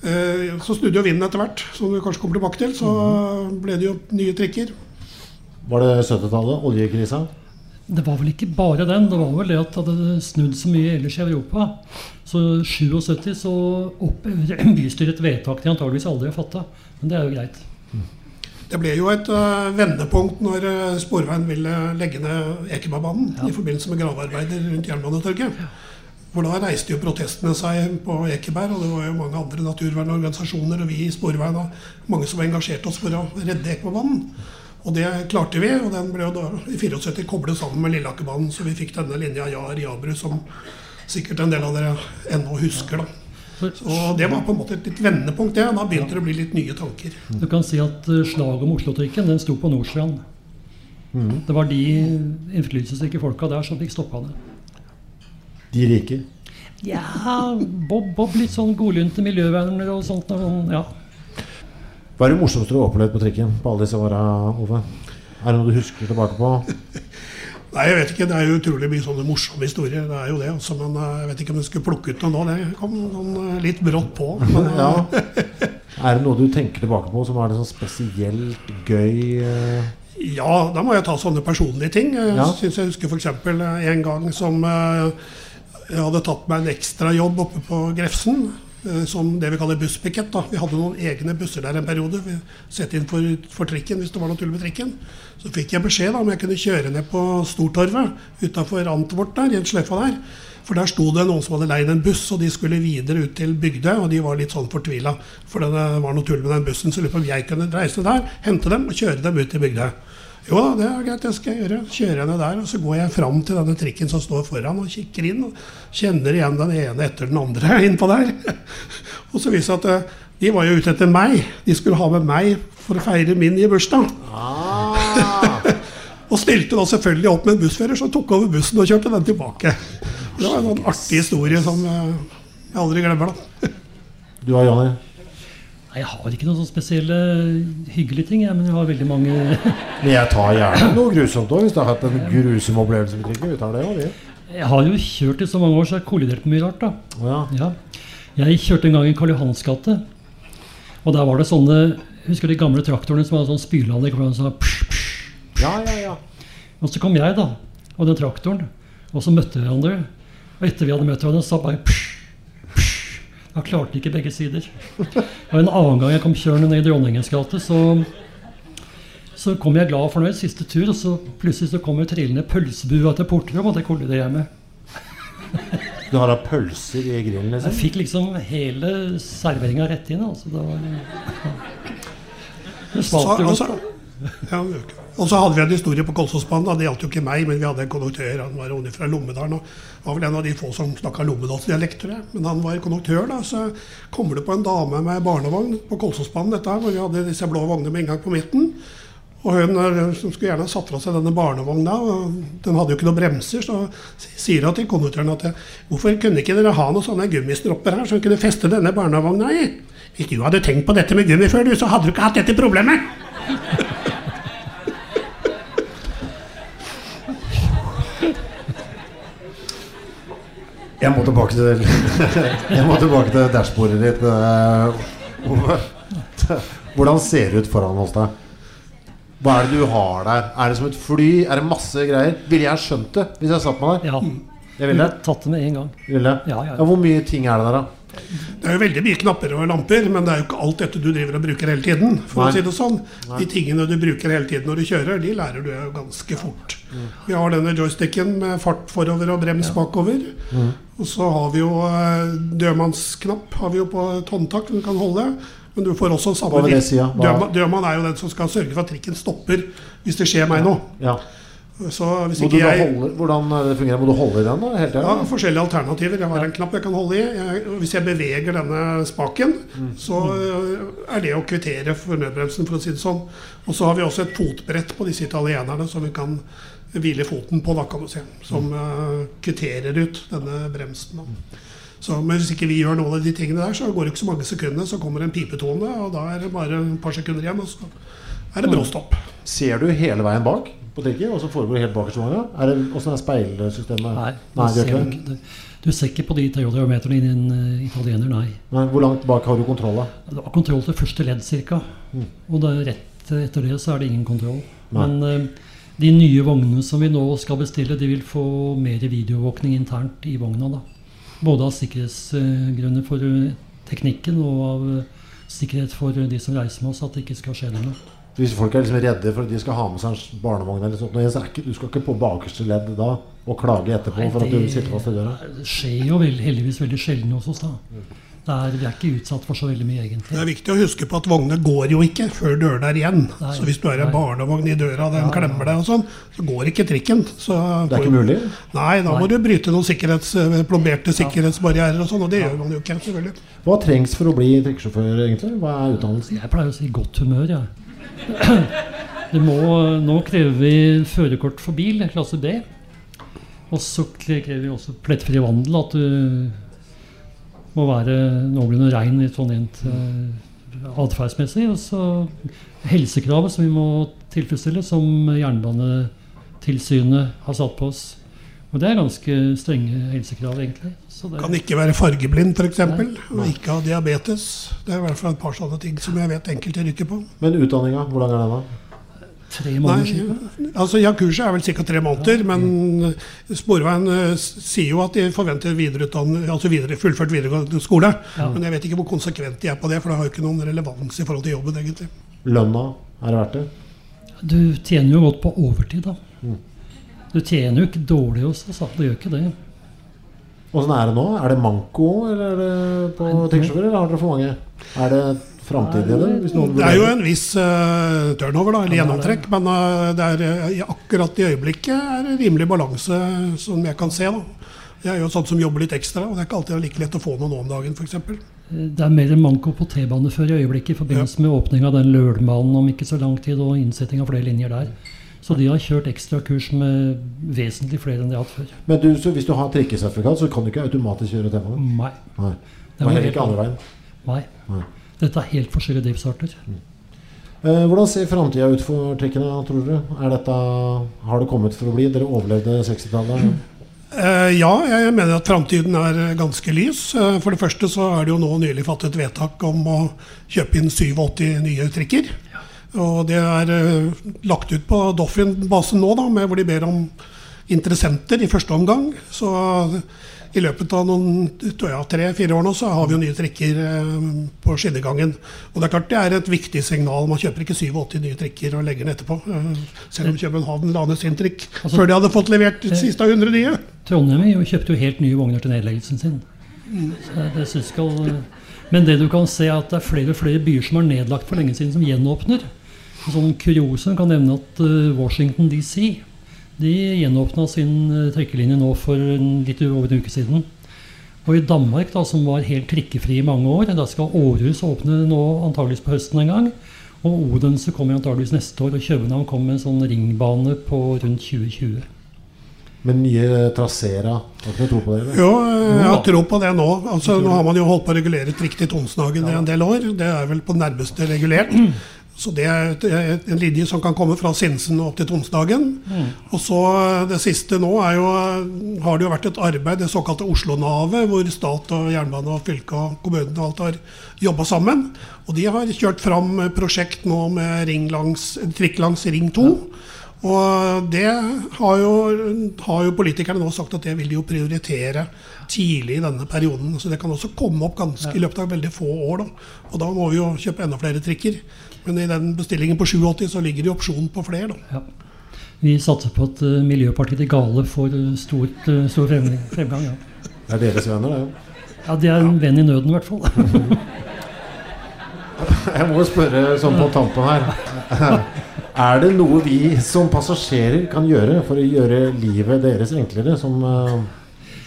Speaker 3: så snudde jo vinden etter hvert, som vi kanskje kommer tilbake til. Så ble det jo nye trikker.
Speaker 1: Var det 70-tallet? Oljekrisa?
Speaker 2: Det var vel ikke bare den. Det var vel det at det hadde snudd så mye ellers i Europa. Så 77 så opphever bystyret et vedtak de antageligvis aldri har fatta. Men det er jo greit.
Speaker 3: Det ble jo et uh, vendepunkt når eh, Sporveien ville legge ned Ekebergbanen i forbindelse med gravearbeider rundt Jernbanetorget. For da reiste jo protestene seg på Ekeberg, og det var jo mange andre naturvernorganisasjoner og vi i Sporveien og mange som engasjerte oss for å redde Ekebergbanen. Og det klarte vi, og den ble jo da i 74 koblet sammen med Lilleakerbanen, så vi fikk denne linja Jar-Jabru som sikkert en del av dere ennå husker. da. Og det var på en måte et litt vendepunkt, det. Da begynte det å bli litt nye tanker.
Speaker 2: Du kan si at eh, slaget om Oslo-trikken den sto på Nordstrand. Det var de innflytelsesrike folka der som fikk stoppa det.
Speaker 1: De rike?
Speaker 2: Ja, Bob, Bob litt sånn godlynte miljøvernere og sånt. og ja.
Speaker 1: Hva er det morsomste du har opplevd på trikken på alle disse åra, Ove? Er det noe du husker tilbake på?
Speaker 3: Nei, jeg vet ikke. Det er jo utrolig mye sånne morsomme historier. Det er jo det, altså, Men eh, jeg vet ikke om jeg skulle plukke ut noe nå. Det kom sånn eh, litt brått på. Men, eh,
Speaker 1: Ja. Er det noe du tenker tilbake på som er det sånn spesielt gøy? eh?
Speaker 3: ja, da må jeg ta sånne personlige ting. Jeg
Speaker 1: Ja.
Speaker 3: syns jeg husker f.eks. en gang som eh, jeg hadde tatt meg en ekstrajobb oppe på Grefsen. eh, Som det vi kaller busspikett. Vi hadde noen egne busser der en periode. Vi sette inn for, for trikken hvis det var noe tull med trikken. Så fikk jeg beskjed da om jeg kunne kjøre ned på Stortorvet utafor Antwort der, i en sløyfa der. For der sto det noen som hadde leid en buss, og de skulle videre ut til Bygdøy. Og de var litt sånn fortvila, for det var noe tull med den bussen. Så jeg på om jeg kunne reise der, hente dem og kjøre dem ut til Bygdøy. Jo da, det er greit, det skal jeg gjøre. Kjører jeg ned der, og så går jeg fram til denne trikken som står foran, og kikker inn. og Kjenner igjen den ene etter den andre innpå der. og så viser det seg at eh, De var jo ute etter meg. De skulle ha med meg for å feire min i bursdag. og stilte da selvfølgelig opp med en bussfører som tok over bussen og kjørte den tilbake. Det var en sånn artig historie som eh, jeg aldri glemmer. da.
Speaker 1: Du har Jonny?
Speaker 2: Nei, Jeg har ikke noen sånne spesielle hyggelige ting, jeg, men jeg har veldig mange
Speaker 1: Men jeg tar gjerne noe grusomt òg, hvis du har hatt en grusom opplevelse med. Vi tar det òg, vi.
Speaker 2: Jeg har jo kjørt i så mange år, så jeg har kollidert med mye rart. da.
Speaker 1: Ja.
Speaker 2: Ja. Jeg kjørte en gang i Karl Johans gate. Og der var det sånne Husker du de gamle traktorene som hadde sånn spyleanlegg? det Sånn,
Speaker 1: ja, ja, ja.
Speaker 2: Og så kom jeg, da, og den traktoren. Og så møtte vi hverandre. Og etter vi hadde møtt hverandre, så bare psh, psh. Da klarte ikke begge sider. Og en annen gang jeg kom kjørende ned i Dronningens gate, så, så kom jeg glad og fornøyd siste tur, og så plutselig så kommer trillende pølsebua til portrom, og det kolliderer jeg med.
Speaker 1: Du har da pølser i grillen,
Speaker 2: Jeg
Speaker 1: liksom?
Speaker 2: fikk liksom hele serveringa rett inn. altså. Det var... Det
Speaker 3: Så,
Speaker 2: smalt jo
Speaker 3: altså, ja, og så hadde vi en historie på Kolsåsbanen. Det gjaldt jo ikke meg, men vi hadde en konduktør. Han var fra Lommedalen. og var vel en av de få som snakka lommedalsdialekt. Men han var konduktør, da. Så kommer det på en dame med barnevogn på Kolsåsbanen, dette her, hvor vi hadde disse blå vognene med inngang på midten. Og hun eh, som skulle gjerne ha satt fra seg denne barnevogna, og den hadde jo ikke noen bremser, så sier hun til konduktøren at hvorfor kunne ikke dere ha noen sånne gummistropper her, vi kunne feste denne barnevogna i? Hvis du hadde tenkt på dette med gummi før, du, så hadde du ikke hatt dette problemet.
Speaker 1: Jeg må tilbake til Jeg må tilbake til dashbordet ditt. eh, Hvordan ser det ut foran oss da? Hva er det du har der? Er det som et fly? Er det masse greier? Ville jeg skjønt det hvis jeg satt meg der?
Speaker 2: Ja.
Speaker 1: Jeg ville.
Speaker 2: Tatt det med en gang.
Speaker 1: ville.
Speaker 2: Ja, ja.
Speaker 1: Ja, hvor mye ting er det der, da?
Speaker 3: Det er jo veldig mye knapper og lamper, men det er jo ikke alt dette du driver og bruker hele tiden. for
Speaker 1: Nei.
Speaker 3: å si det sånn.
Speaker 1: Nei.
Speaker 3: De tingene du bruker hele tiden når du kjører, de lærer du jo ganske fort. Vi har denne joysticken med fart forover og brems bakover.
Speaker 1: Mm.
Speaker 3: Og så har vi jo eh, dødmannsknapp har vi jo på et håndtak du kan holde. Men du får også samme
Speaker 1: ja?
Speaker 3: Dødmann, dødmann er jo den som skal sørge for at trikken stopper hvis det skjer meg noe.
Speaker 1: Ja.
Speaker 3: Jeg
Speaker 1: holde, hvordan er det fungerer? Må du holde i den da, hele tida?
Speaker 3: ja, forskjellige alternativer. Jeg har en knapp jeg kan holde i. Jeg, hvis jeg beveger denne spaken, så øh, er det å kvittere for nødbremsen, for å si det sånn. Og så har vi også et fotbrett på disse italienerne som vi kan hvile foten på, da, kan du se. Som øh, kvitterer ut denne bremsen. Da. Så, men hvis ikke vi gjør noen av de tingene der, så går det ikke så mange sekundene, så kommer en pipetone, og da er det bare et par sekunder igjen, og så er det bråstopp.
Speaker 1: Ser du hele veien bak på trikken, og så foregår det helt bakerst i vogna? Er Åssen er speilsystemet?
Speaker 2: Nei,
Speaker 1: nei
Speaker 2: du ser
Speaker 1: ikke det.
Speaker 2: Du ser ikke på de teodometerne i en uh, italiener, nei.
Speaker 1: Nei, hvor langt bak har du kontroll, da?
Speaker 2: Du har kontroll til første ledd ca. Og det er rett etter det så er det ingen kontroll.
Speaker 1: Nei.
Speaker 2: Men uh, de nye vognene som vi nå skal bestille, de vil få mer videoovervåkning internt i vogna. da. Både av sikkerhetsgrunner for eh, teknikken og av eh, sikkerhet for eh, de som reiser med oss, at det ikke skal skje noe.
Speaker 1: Hvis folk er liksom redde for at de skal ha med seg en barnevogn, eller sånt, så er ikke, du skal ikke på bakerste ledd da og klage etterpå
Speaker 2: Nei,
Speaker 1: for at du sitter fast i døra?
Speaker 2: Det skjer jo vel, heldigvis veldig sjelden hos oss. da. Det er, vi er ikke utsatt for så veldig mye,
Speaker 3: Det er viktig å huske på at vognene går jo ikke før dørene er igjen.
Speaker 2: Nei,
Speaker 3: så hvis du er en
Speaker 2: nei.
Speaker 3: barnevogn i døra, den
Speaker 2: Ja, ja.
Speaker 3: klemmer deg og sånn, så går ikke trikken. Så
Speaker 1: Det er ikke mulig?
Speaker 3: Nei, da må
Speaker 2: Nei.
Speaker 3: du bryte noen sikkerhets, eh, plomberte sikkerhetsbarrierer og sånn, og det gjør man jo ikke, selvfølgelig.
Speaker 1: Hva trengs for å bli trikkesjåfør, egentlig? Hva er utdannelsen?
Speaker 2: Jeg pleier å si godt humør, jeg. Det må, nå krever vi førerkort for bil, klasse B. Og så krever vi også plettfri vandel, at du må være noenlunde rein i sånn rent uh, atferdsmessig. Og så helsekravet som vi må tilfredsstille, som Jernbanetilsynet har satt på oss. Og det er ganske strenge helsekrav, egentlig. Så det,
Speaker 3: Kan ikke være fargeblind, f.eks. Og ikke ha diabetes. Det er i hvert fall et par sånne ting som jeg vet enkelte rykker på.
Speaker 1: Men utdanninga, hvordan er den da?
Speaker 2: tre måneder
Speaker 3: Nei, altså ja, Kurset er vel ca. tre måneder, men Sporveien uh, sier jo at de forventer altså videre, fullført videregående skole.
Speaker 2: Ja.
Speaker 3: Men jeg vet ikke hvor konsekvent de er på det, for det har jo ikke noen relevans i forhold til jobben, egentlig.
Speaker 1: Lønna, er det verdt det?
Speaker 2: Du tjener jo godt på overtid, da. Du tjener jo ikke dårlig hos oss, du gjør ikke det.
Speaker 1: Åssen er det nå? Er det manko eller er det på taxisjåfører, eller har dere for mange? Er det framtid i det? Hvis noen
Speaker 3: Det er jo en viss uh, turnover, da, eller
Speaker 2: Ja, er
Speaker 3: gjennomtrekk, men uh, det er, uh, akkurat i øyeblikket er det rimelig balanse, som jeg kan se. da. Jeg er jo sånn som jobber litt ekstra, og det er ikke alltid like lett å få noe nå om dagen, f.eks.
Speaker 2: Det er mer manko på T-bane før i øyeblikket i forbindelse med åpning av den Lørenbanen om ikke så lang tid, og innsetting av flere linjer der. Så de har kjørt ekstra kurs med vesentlig flere enn de har hatt før.
Speaker 1: Men du, så hvis du har trikkesertifikat, så kan du ikke automatisk kjøre T-bane?
Speaker 2: Nei.
Speaker 1: Nei.
Speaker 2: Det
Speaker 1: er
Speaker 2: var
Speaker 1: heller ikke andre veien?
Speaker 2: Nei.
Speaker 1: Nei.
Speaker 2: Dette er helt forskjellige driftsarter.
Speaker 1: Eh, hvordan ser framtida ut for trikkene, tror du? Er dette, har det kommet for å bli? Dere overlevde 60-tallet.
Speaker 3: Eh, ja, jeg mener at framtiden er ganske lys. Eh, for det første så er det jo nå nylig fattet vedtak om å kjøpe inn 87 nye trikker. Og det er eh, lagt ut på Doffin-basen nå, da, med hvor de ber om interessenter i første omgang. Så i løpet av noen ja, tre-fire år nå så har vi jo nye trikker eh, på skinnegangen. Og det er klart det er et viktig signal. Man kjøper ikke 87 nye trikker og legger den etterpå. Eh, selv om København la ned sin trikk
Speaker 2: Altså-
Speaker 3: før de hadde fått levert det, siste 100 nye.
Speaker 2: Trondheim jo kjøpte jo helt nye vogner til nedleggelsen sin. Så det synes skal, men det du kan se er at det er flere og flere byer som har nedlagt for lenge siden, som gjenåpner. Sånn kuriose kan nevne at eh, Washington DC de gjenåpna sin eh, trikkelinje nå for litt over en uke siden. Og i Danmark, da, som var helt trikkefri i mange år, da skal Århus åpne nå antageligvis på høsten en gang. Og Odense kommer antageligvis neste år, og København kommer med en sånn ringbane på rundt 2020.
Speaker 1: Med nye traseer. Har du tro på det? eller?
Speaker 3: Jo, jeg har tro på det nå. Altså, nå har man jo holdt på å regulere trikk til Tonsenhagen i en del år. Det er vel på nærmeste regulert. Så det er en linje som kan komme fra Sinsen og opp til Tonsenhagen. Og så eh, det siste nå er jo, eh, har det jo vært et arbeid, det såkalte Oslo-navet, hvor stat og jernbane og fylke og kommunene og alt har jobba sammen. Og de har kjørt fram prosjekt nå med ring langs, trikk langs Ring 2. Og det har jo, har jo politikerne nå sagt at det vil de jo prioritere tidlig i denne perioden. Så det kan også komme opp ganske i løpet av veldig få år. Da. Og da må vi jo kjøpe enda flere trikker. Men i den bestillingen på 87 så ligger det opsjon på flere. Da.
Speaker 2: Ja. Vi satser på at uh, Miljøpartiet De Gale får uh, stort, uh, stor fremgang. fremgang ja.
Speaker 1: Det er deres venner, det. jo.
Speaker 2: ja, de er en venn i nøden, i hvert fall.
Speaker 1: Jeg må spørre sånn på tampen her. Er det noe vi som passasjerer kan gjøre for å gjøre livet deres enklere som eh,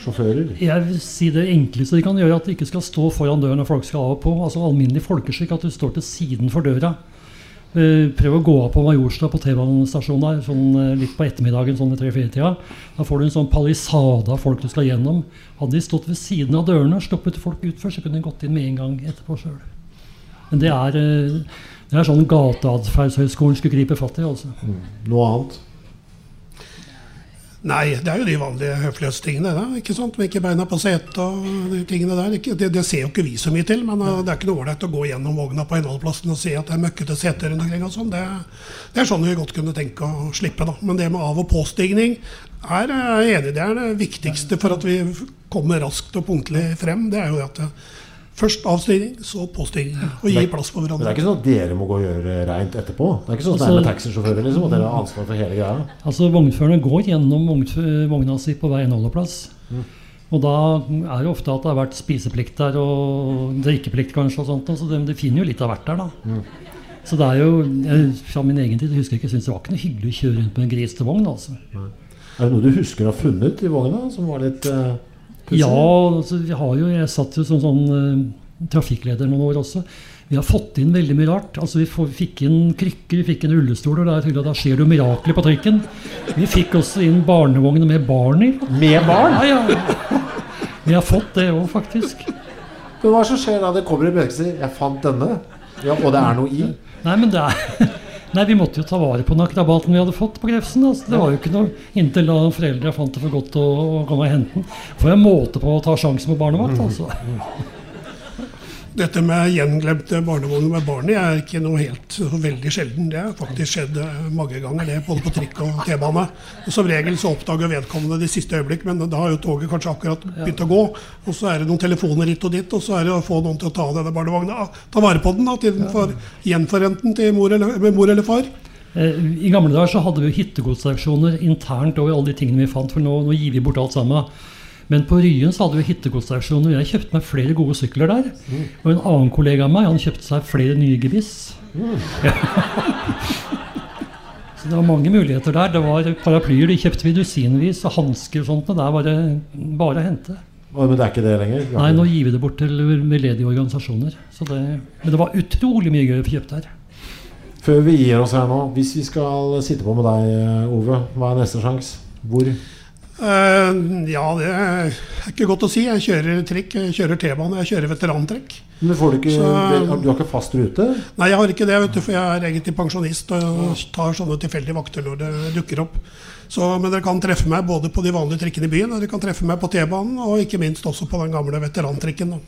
Speaker 1: sjåfører?
Speaker 2: Jeg vil si Det enkleste de kan gjøre, at de ikke skal stå foran døren når folk skal av og på. Altså Alminnelig folkeskikk at du står til siden for døra. Eh, Prøv å gå av på Majorstad på T-banestasjonen der sånn eh, litt på ettermiddagen. sånn i 3-4-tida. Da får du en sånn palisade av folk du skal gjennom. Hadde de stått ved siden av dørene og sluppet folk ut før, så kunne de gått inn med en gang etterpå sjøl. Men det er, eh, det er sånn gateatferdshøyskolen skulle gripe fatt i. altså.
Speaker 1: Noe annet?
Speaker 3: Nei, det er jo de vanlige høflighetstingene. Da, ikke sant? Med ikke beina på setet og de tingene der. Det, det ser jo ikke vi så mye til, men uh, det er ikke noe ålreit å gå gjennom vogna på innholdsplassen og se at det er møkkete seter rundt omkring og sånn. Det, det er sånn vi godt kunne tenke å slippe, da. Men det med av- og påstigning er uh, jeg enig i. Det er det viktigste for at vi kommer raskt og punktlig frem. Det er jo at først avstyring, så påstyring. Og gi plass på hverandre.
Speaker 1: Men det er ikke sånn at dere må gå og gjøre reint etterpå? Det er ikke sånn at det er med taxisjåfører, liksom? At dere har ansvar for hele greia?
Speaker 2: Altså Vognførerne går gjennom vogna si på hver innholdeplass. Og da er det ofte at det har vært spiseplikt der og drikkeplikt kanskje. og sånt, Så de, de finner jo litt av hvert der, da. Så det er jo, jeg, Fra min egen tid jeg husker jeg ikke, det var ikke noe hyggelig å kjøre rundt med en gris til vogn. altså.
Speaker 1: Er det noe du husker å ha funnet i vogna som var litt uh,
Speaker 2: Ja, altså, vi har jo, jeg satt jo som sånn eh, trafikkleder noen år også. Vi har fått inn veldig mye rart. Altså, vi får, fikk inn krykker, vi fikk inn rullestoler. Da, er da skjer det jo mirakler på trikken. Vi fikk også inn barnevogner med barn i.
Speaker 1: Med barn?
Speaker 2: Ja, ja. Vi har fått det òg, faktisk.
Speaker 1: Men hva er det som skjer da det kommer en menneske og sier 'Jeg fant denne', ja, og det er noe i?
Speaker 2: Nei, men det er Nei, Vi måtte jo ta vare på den akrabaten vi hadde fått på Grefsen. Altså, det var jo ikke noe Inntil da foreldra fant det for godt å, å komme og hente den. Får jeg måte på å ta sjansen på barnevakt, altså.
Speaker 3: Dette med gjenglemte barnevogner med barnet er ikke noe helt så veldig sjelden. Det har faktisk skjedd eh, mange ganger, det, både på trikk og T-bane. Som regel så oppdager vedkommende det i siste øyeblikk, men da har jo toget kanskje akkurat begynt å gå. Og så er det noen telefoner hit og dit, og så er det å få noen til å ta denne barnevogna. Ta vare på den da, til den får gjenforent den til mor eller, med mor eller far.
Speaker 2: Eh, I gamle dager så hadde vi jo hittegodsauksjoner internt over alle de tingene vi fant, for nå, nå gir vi bort alt sammen. Men på Ryen så hadde vi hittegodsauksjoner. Jeg kjøpte meg flere gode sykler der. Og en annen kollega av meg han kjøpte seg flere nye gebiss. Ja. Så det var mange muligheter der. Det var paraplyer de kjøpte vi dusinvis, og hansker og sånt. Og der var det bare å hente.
Speaker 1: Men det er ikke det lenger?
Speaker 2: Nei, nå gir vi det bort til veldedige organisasjoner. Så det, men det var utrolig mye gøy å få kjøpt her.
Speaker 1: Før vi gir oss her nå, hvis vi skal sitte på med deg, Ove, hva er neste sjanse? Hvor?
Speaker 3: Eh, ja, det er ikke godt å si. Jeg kjører trikk, jeg kjører T-bane, jeg kjører veterantrekk.
Speaker 1: Men får du, ikke,
Speaker 3: Så-
Speaker 1: du har ikke fast rute?
Speaker 3: Nei, jeg har ikke det, vet du, for jeg er egentlig pensjonist og tar sånne tilfeldige vakter når det dukker opp. Så, men dere kan treffe meg både på de vanlige trikkene i byen, og dere kan treffe meg på T-banen, og ikke minst også på den gamle veterantrikken.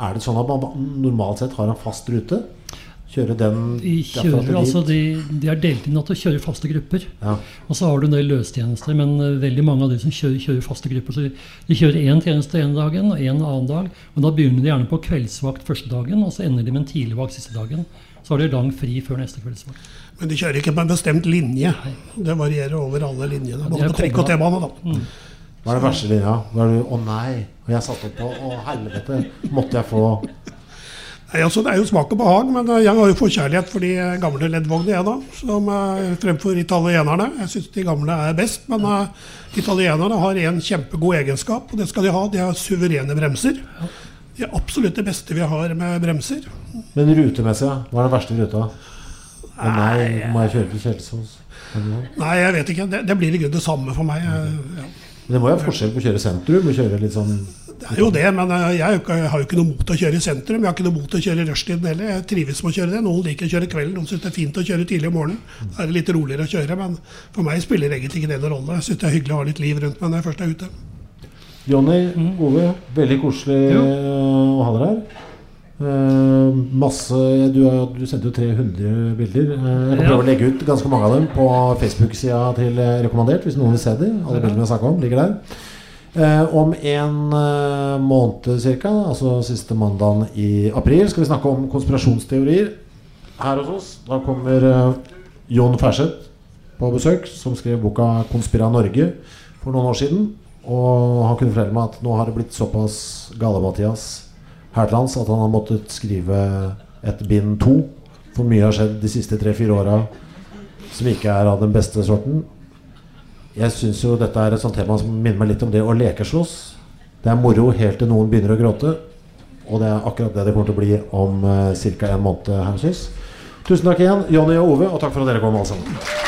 Speaker 1: Er det sånn at man normalt sett har en fast rute? Kjøre den
Speaker 2: De, kjører, altså de, de er delt inn at du kjører faste grupper.
Speaker 1: Ja.
Speaker 2: Og så har du en del løstjenester, men eh, veldig mange av de som kjører, kjører faste grupper. Så de, kjører én tjeneste ene dagen og én annen dag. Men da begynner de gjerne på kveldsvakt første dagen, og så ender de med en tidligvakt siste dagen. Så har de lang fri før neste kveldsvakt.
Speaker 3: Men de kjører ikke på en bestemt linje. Det varierer over alle linjene.
Speaker 2: Ja,
Speaker 3: Både på trikk og. T-bane. da.
Speaker 1: Hva er det verste linja? Hva er å nei! Og jeg satt opp på Å helvete! Måtte jeg få
Speaker 3: Nei, altså, det er jo smak og behag, men eh, jeg har jo forkjærlighet for de eh, gamle leddvognene, jeg da. Som eh, fremfor italienerne. Jeg syns de gamle er best, men uh, italienerne har en kjempegod egenskap, og det skal de ha. De har suverene bremser. De er absolutt det beste vi har med bremser.
Speaker 1: Men rutemessig, hva er den verste ruta? Nei, nei, må jeg kjøre til Kjelsås?
Speaker 3: Nei, jeg vet ikke. Det, det blir i grunnen det samme for meg. Ja.
Speaker 1: Men det må jo være forskjell på å kjøre sentrum og kjøre litt sånn
Speaker 3: Det er jo det, men eh, jeg har jo ikke noe mot å kjøre i sentrum. Jeg har ikke noe mot å kjøre i rushtiden heller. Jeg trives med å kjøre det. Noen liker å kjøre kvelden, noen syns det er fint å kjøre tidlig om morgenen. Da er det litt roligere å kjøre, men for meg spiller egentlig ikke det noen rolle. Jeg syns det er hyggelig å ha litt liv rundt meg når jeg først er ute.
Speaker 1: Jonny, Ove, veldig koselig
Speaker 2: Jo.
Speaker 1: å ha dere her. Eh, masse du, du sendte jo 300 bilder. Uh, jeg kan prøve å legge ut ganske mange av dem på Facebook-sida til eh, Rekommandert, hvis noen vil se dem. Alle bildene vi har om, ligger der. Uh, om en måned ca., altså siste mandagen i april, skal vi snakke om konspirasjonsteorier her hos oss. Da kommer Jon Færseth på besøk, som skrev boka 'Konspira Norge' for noen år siden. Og han kunne fortelle meg at nå har det blitt såpass gale-Mathias her til lands at han har måttet skrive et bind to. For mye har skjedd de siste tre-fire åra som ikke er av den beste sorten. Jeg syns jo dette er et sånt tema som minner meg litt om det å lekeslåss. Det er moro helt til noen begynner å gråte. Og det er akkurat det det kommer til å bli om uh, ca. en måned her synes. Tusen takk igjen, Jonny og Ove, og takk for at dere kom, alle sammen.